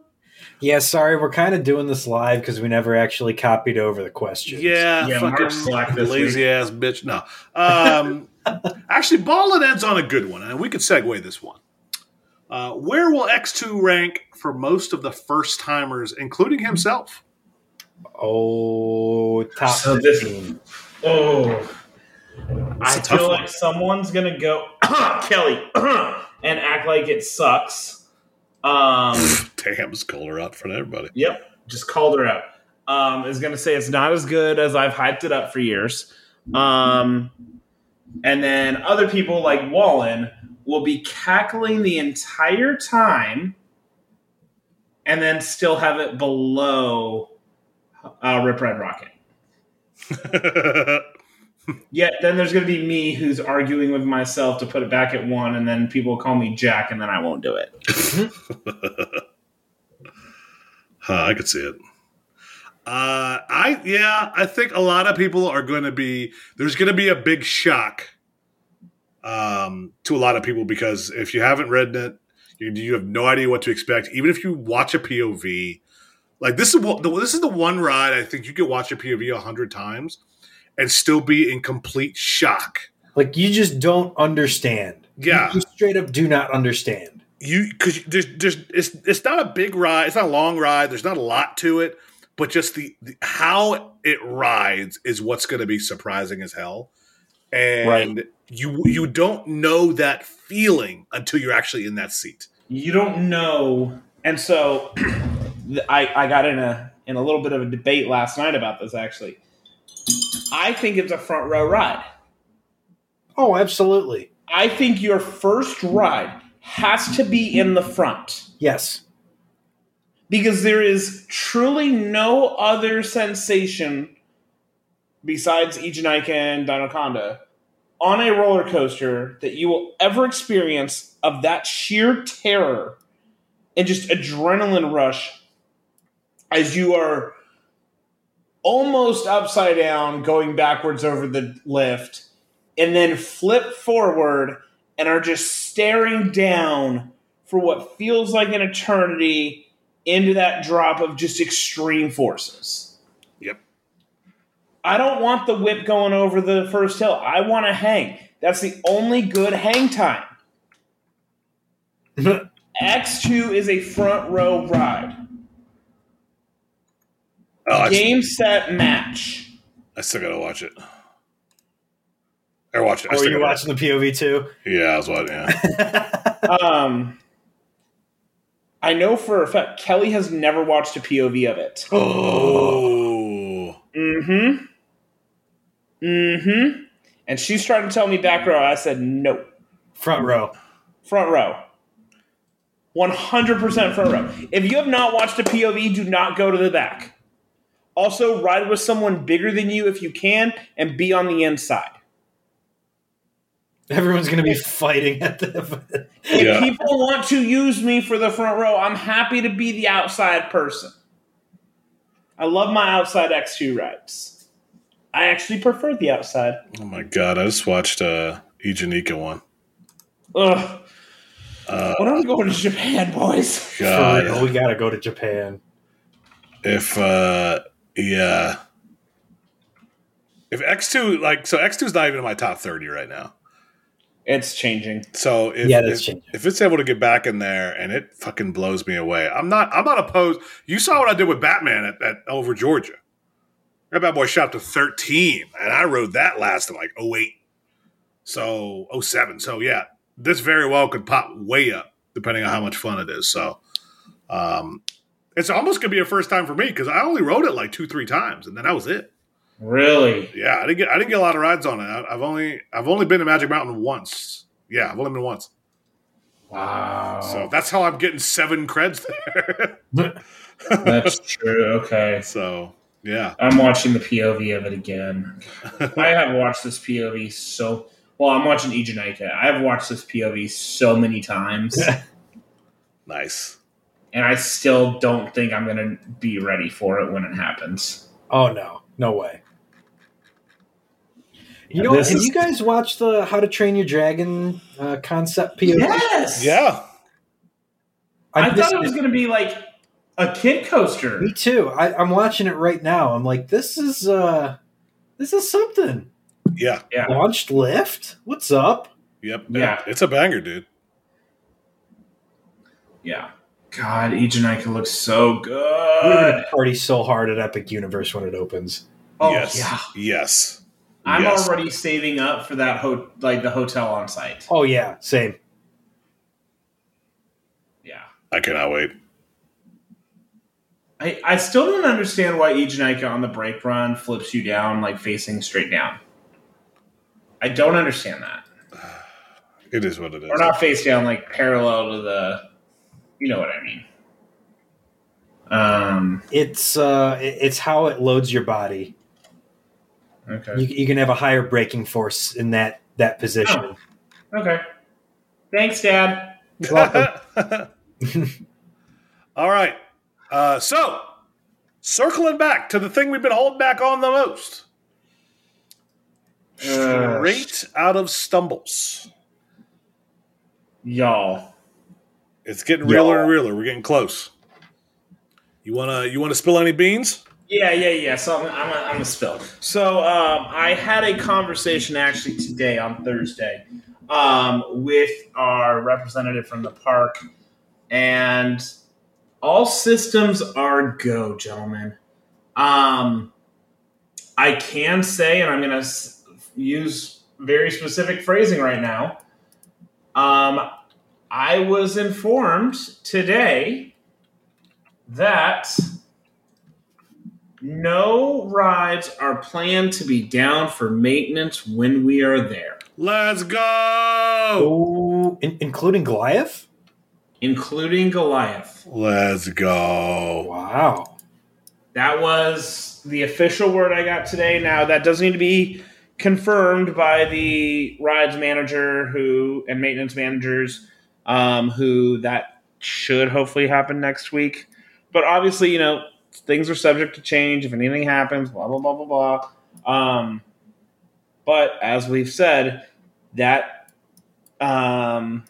Yeah, sorry, we're kind of doing this live because we never actually copied over the questions. Yeah, Yeah, Mark fucking slacked this lazy week. ass bitch. No. Um, [laughs] actually, Ballin ends on a good one, and we could segue this one. Uh, where will X2 rank for most of the first timers, including himself? Oh, top So this- Oh, It's I a feel one. like someone's gonna go [coughs] Kelly [coughs] and act like it sucks. Um, [laughs] Damn, called her out for everybody. yep, just called her out. Um, is gonna say it's not as good as I've hyped it up for years. Um, and then other people like Wallen will be cackling the entire time, and then still have it below uh, Rip Red Rocket. [laughs] Yet then there's going to be me who's arguing with myself to put it back at one, and then people call me Jack, and then I won't do it. [laughs] Huh, I could see it. Uh, I yeah, I think a lot of people are going to be. There's going to be a big shock um, to a lot of people because if you haven't read it, you, you have no idea what to expect. Even if you watch a POV, like this is what this is the one ride I think you could watch a POV a hundred times and still be in complete shock. Like you just don't understand. Yeah. You straight up do not understand. you because there's there's it's it's not a big ride it's not a long ride there's not a lot to it but just the, the how it rides is what's going to be surprising as hell and you you don't know that feeling until you're actually in that seat You don't know, and so [clears throat] I I got in a in a little bit of a debate last night about this. Actually, I think it's a front row ride. Oh, absolutely. I think your first ride has to be in the front. Yes. because there is truly no other sensation besides Eejanaika and Dinoconda on a roller coaster that you will ever experience of that sheer terror and just adrenaline rush as you are almost upside down, going backwards over the lift, and then flip forward and are just staring down for what feels like an eternity into that drop of just extreme forces. Yep. I don't want the whip going over the first hill. I want to hang. That's the only good hang time. [laughs] X2 is a front row ride. Oh, I, Game, set, match. I still gotta watch it. Or watch it. I Or still you gotta watching the POV too? Yeah, I was watching. Yeah. [laughs] Um, I know for a fact Kelly has never watched a POV of it. [gasps] oh. Mm-hmm. Mm-hmm. And she's trying to tell me back row. I said no. Front row. Front row. 100% front row. If you have not watched a POV, do not go to the back. Also, ride with someone bigger than you if you can, and be on the inside. Everyone's gonna be fighting at the. If Yeah. people want to use me for the front row, I'm happy to be the outside person. I love my outside X2 rides. I actually prefer the outside. Oh my god! I just watched uh, Eejanaika one. Ugh. Uh, When are we going to Japan, boys? For real, God, we gotta go to Japan. if uh, yeah, if X two like so X two is not even in my top thirty right now. It's changing. So if, Yeah, that's if, changing. if it's able to get back in there and it fucking blows me away, I'm not I'm not opposed. You saw what I did with Batman at, at over Georgia. That bad boy shot to 13, and I rode that last in like 08. So 07. So yeah, this very well could pop way up depending on how much fun it is. So um it's almost gonna be a first time for me because I only rode it like two, three times, and then that was it. Really? Yeah, I didn't get I didn't get a lot of rides on it. I, I've only I've only been to Magic Mountain once. Yeah, I've only been once. Wow. So that's how I'm getting seven creds there. [laughs] That's true. Okay. [laughs] so yeah, I'm watching the POV of it again. I have watched this POV so well. I'm watching Eejanaika. I've watched this POV so many times, [laughs] nice. And I still don't think I'm going to be ready for it when it happens. Oh no, no way. You know, have is- you guys watched the How to Train Your Dragon uh, concept POV? Yes. Yeah, I, this- thought it was going to be like a kid coaster. Me too. I, I'm watching it right now. I'm like, this is uh, this is something. yeah, Yeah. Launched lift. What's up? yep. Yeah. it's a banger, dude. Yeah. God, Eejanaika looks so good. We're good. gonna party so hard at Epic Universe when it opens. Oh yes, yeah. yes. I'm Yes. already saving up for that ho- like the hotel on site. Oh yeah, same. Yeah. I cannot wait. I, I still don't understand why Eejanaika on the break run flips you down like facing straight down. I don't understand that. [sighs] It is what it is. Or not face down, like parallel to the you know what I mean. Um It's uh, it's how it loads your body. okay. You, you can have a higher braking force in that that position. Okay. Thanks, Dad. [laughs] [laughs] All right. Uh, so, circling back to the thing we've been holding back on the most. Uh, Straight out of stumbles. Y'all. It's getting realer Y'all. and realer. We're getting close. You wanna you wanna spill any beans? Yeah, yeah, yeah. So I'm, I'm, a, I'm a spill. So um, I had a conversation actually today on Thursday um, with our representative from the park, and all systems are go, gentlemen. Um, I can say, and I'm going to use very specific phrasing right now. Um, I was informed today that no rides are planned to be down for maintenance when we are there, Let's go. in, including Goliath. including Goliath. Let's go. Wow. That was the official word I got today. Now that does need to be confirmed by the rides manager who and maintenance managers um, who that should hopefully happen next week. But obviously, you know, things are subject to change if anything happens. Blah blah blah blah blah. Um, but as we've said, that um,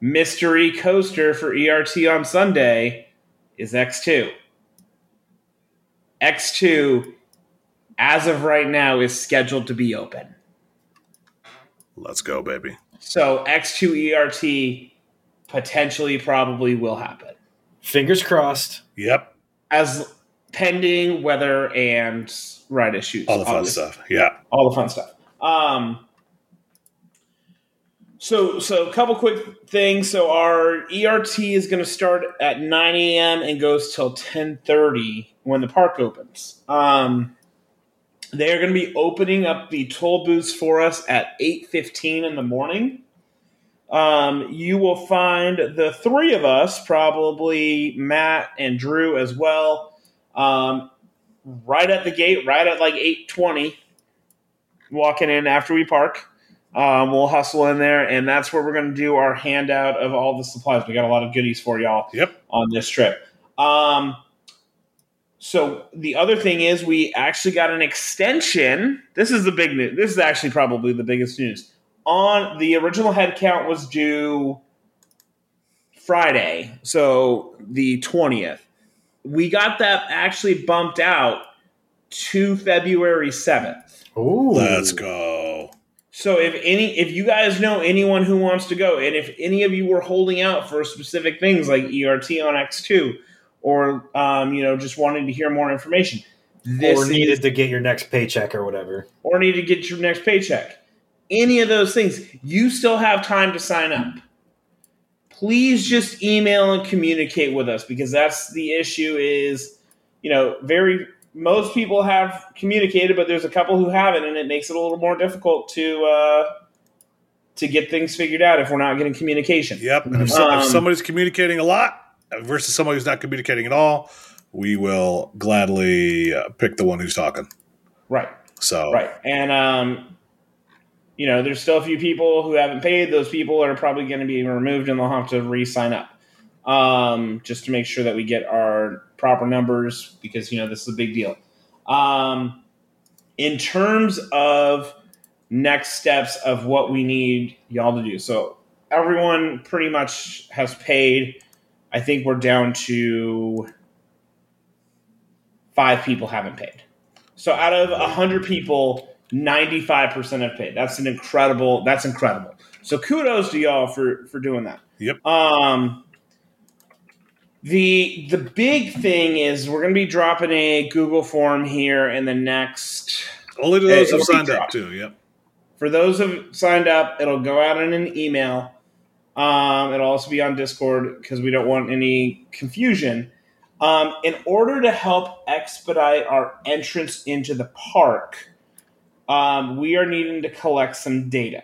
mystery coaster for ERT on Sunday is X2. X2, as of right now, is scheduled to be open. Let's go, baby. So X2 ERT potentially probably will happen. Fingers crossed. Yep. As pending weather and ride issues. All the fun obviously. stuff. Yeah. all the fun stuff. Um, so, so a couple quick things. So our ERT is going to start at 9 a.m. and goes till 10:30 when the park opens. Um, they are going to be opening up the toll booths for us at 8:15 in the morning. Um, you will find the three of us, probably Matt and Drew as well, um, right at the gate, right at like 8:20 walking in after we park. Um, we'll hustle in there, and that's where we're going to do our handout of all the supplies. We got a lot of goodies for y'all Yep. on this trip. Um, so the other thing is, we actually got an extension. This is the big news. This is actually probably the biggest news. On the original head count was due Friday, so the twentieth. We got that actually bumped out to February seventh. Ooh. Let's go. So if any, if you guys know anyone who wants to go, and if any of you were holding out for specific things like ERT on X two, or um, you know just wanting to hear more information, this or is- needed to get your next paycheck or whatever. or need to get your next paycheck, any of those things, you still have time to sign up. Please just email and communicate with us because that's the issue. Is you know very most people have communicated, but there's a couple who haven't, and it makes it a little more difficult to uh, to get things figured out if we're not getting communication. Yep. And if, so, Um, if somebody's communicating a lot versus somebody who's not communicating at all, we will gladly uh, pick the one who's talking. Right. So Right. And um you know, there's still a few people who haven't paid. Those people are probably going to be removed and they'll have to re-sign up. Um just to make sure that we get our proper numbers because you know, this is a big deal. Um in terms of next steps of what we need y'all to do. So everyone pretty much has paid. I think we're down to five people haven't paid. So out of 100 people, 95% have paid. That's an incredible that's incredible. So kudos to y'all for for doing that. Yep. Um the the big thing is we're going to be dropping a Google form here in the next only to those who signed up too. Yep. for those who've signed up, it'll go out in an email. Um, it'll also be on Discord because we don't want any confusion. Um, in order to help expedite our entrance into the park, um, we are needing to collect some data.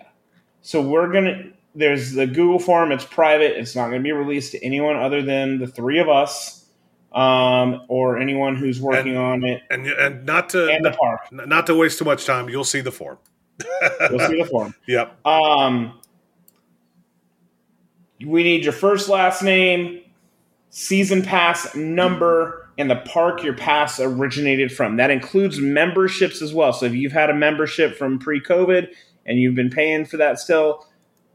So we're gonna. There's the Google form. It's private. It's not going to be released to anyone other than the three of us, um, or anyone who's working on it And and not to and the park. not to waste too much time, you'll see the form. You'll see the form. [laughs] Yep. Um, we need your first, last name, season pass number, and the park your pass originated from. That includes memberships as well. So if you've had a membership from pre-COVID and you've been paying for that still,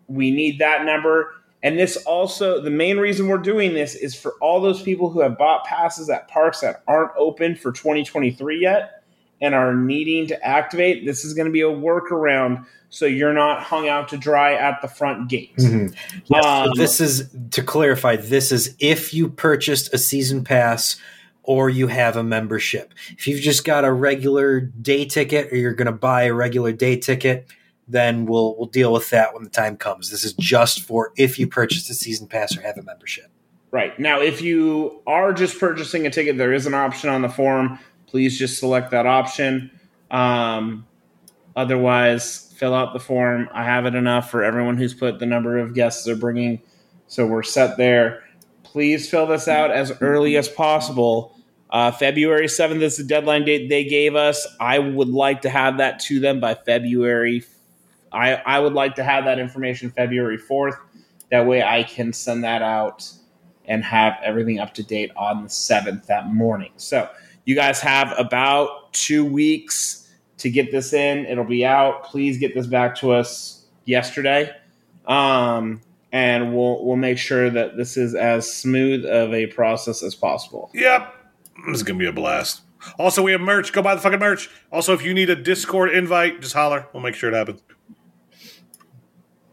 we need that number. And this also, the main reason we're doing this is for all those people who have bought passes at parks that aren't open for 2023 yet and are needing to activate. This is going to be a workaround so you're not hung out to dry at the front gate. Mhm. Yes, so Um, this is to clarify. This is if you purchased a season pass or you have a membership. If you've just got a regular day ticket or you're going to buy a regular day ticket, then we'll we'll deal with that when the time comes. This is just for if you purchased a season pass or have a membership. Right. Now, if you are just purchasing a ticket, there is an option on the form. Please just select that option. Um, otherwise, fill out the form. I have it enough for everyone who's put the number of guests they're bringing. So we're set there. Please fill this out as early as possible. Uh, February 7th is the deadline date they gave us. I would like to have that to them by February. I, I would like to have that information February 4th. That way I can send that out and have everything up to date on the 7th that morning. So you guys have about two weeks to get this in. It'll be out. Please get this back to us yesterday. Um, and we'll we'll make sure that this is as smooth of a process as possible. Yep. This is gonna be a blast. Also, we have merch. Go buy the fucking merch. Also, if you need a Discord invite, just holler. We'll make sure it happens.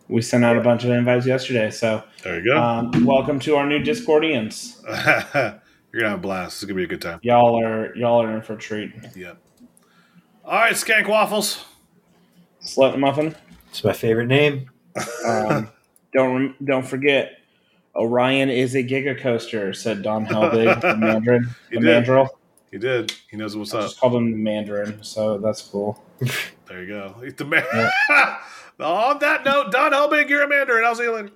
We sent out a bunch of invites yesterday, so There you go. um, welcome to our new Discordians. [laughs] You're gonna have a blast. It's gonna be a good time. Y'all are y'all are in for a treat. Yep. All right, Skank Waffles. Slut muffin. It's my favorite name. Um, [laughs] don't don't forget, Orion is a giga coaster," said Don Helbig, the [laughs] Mandarin, He the did. Mandrill. He did. He knows what's I up. just called him the Mandarin, so that's cool. There you go. He's the man. [laughs] On that note, Don Helbig, you're a Mandarin. I'll see you later.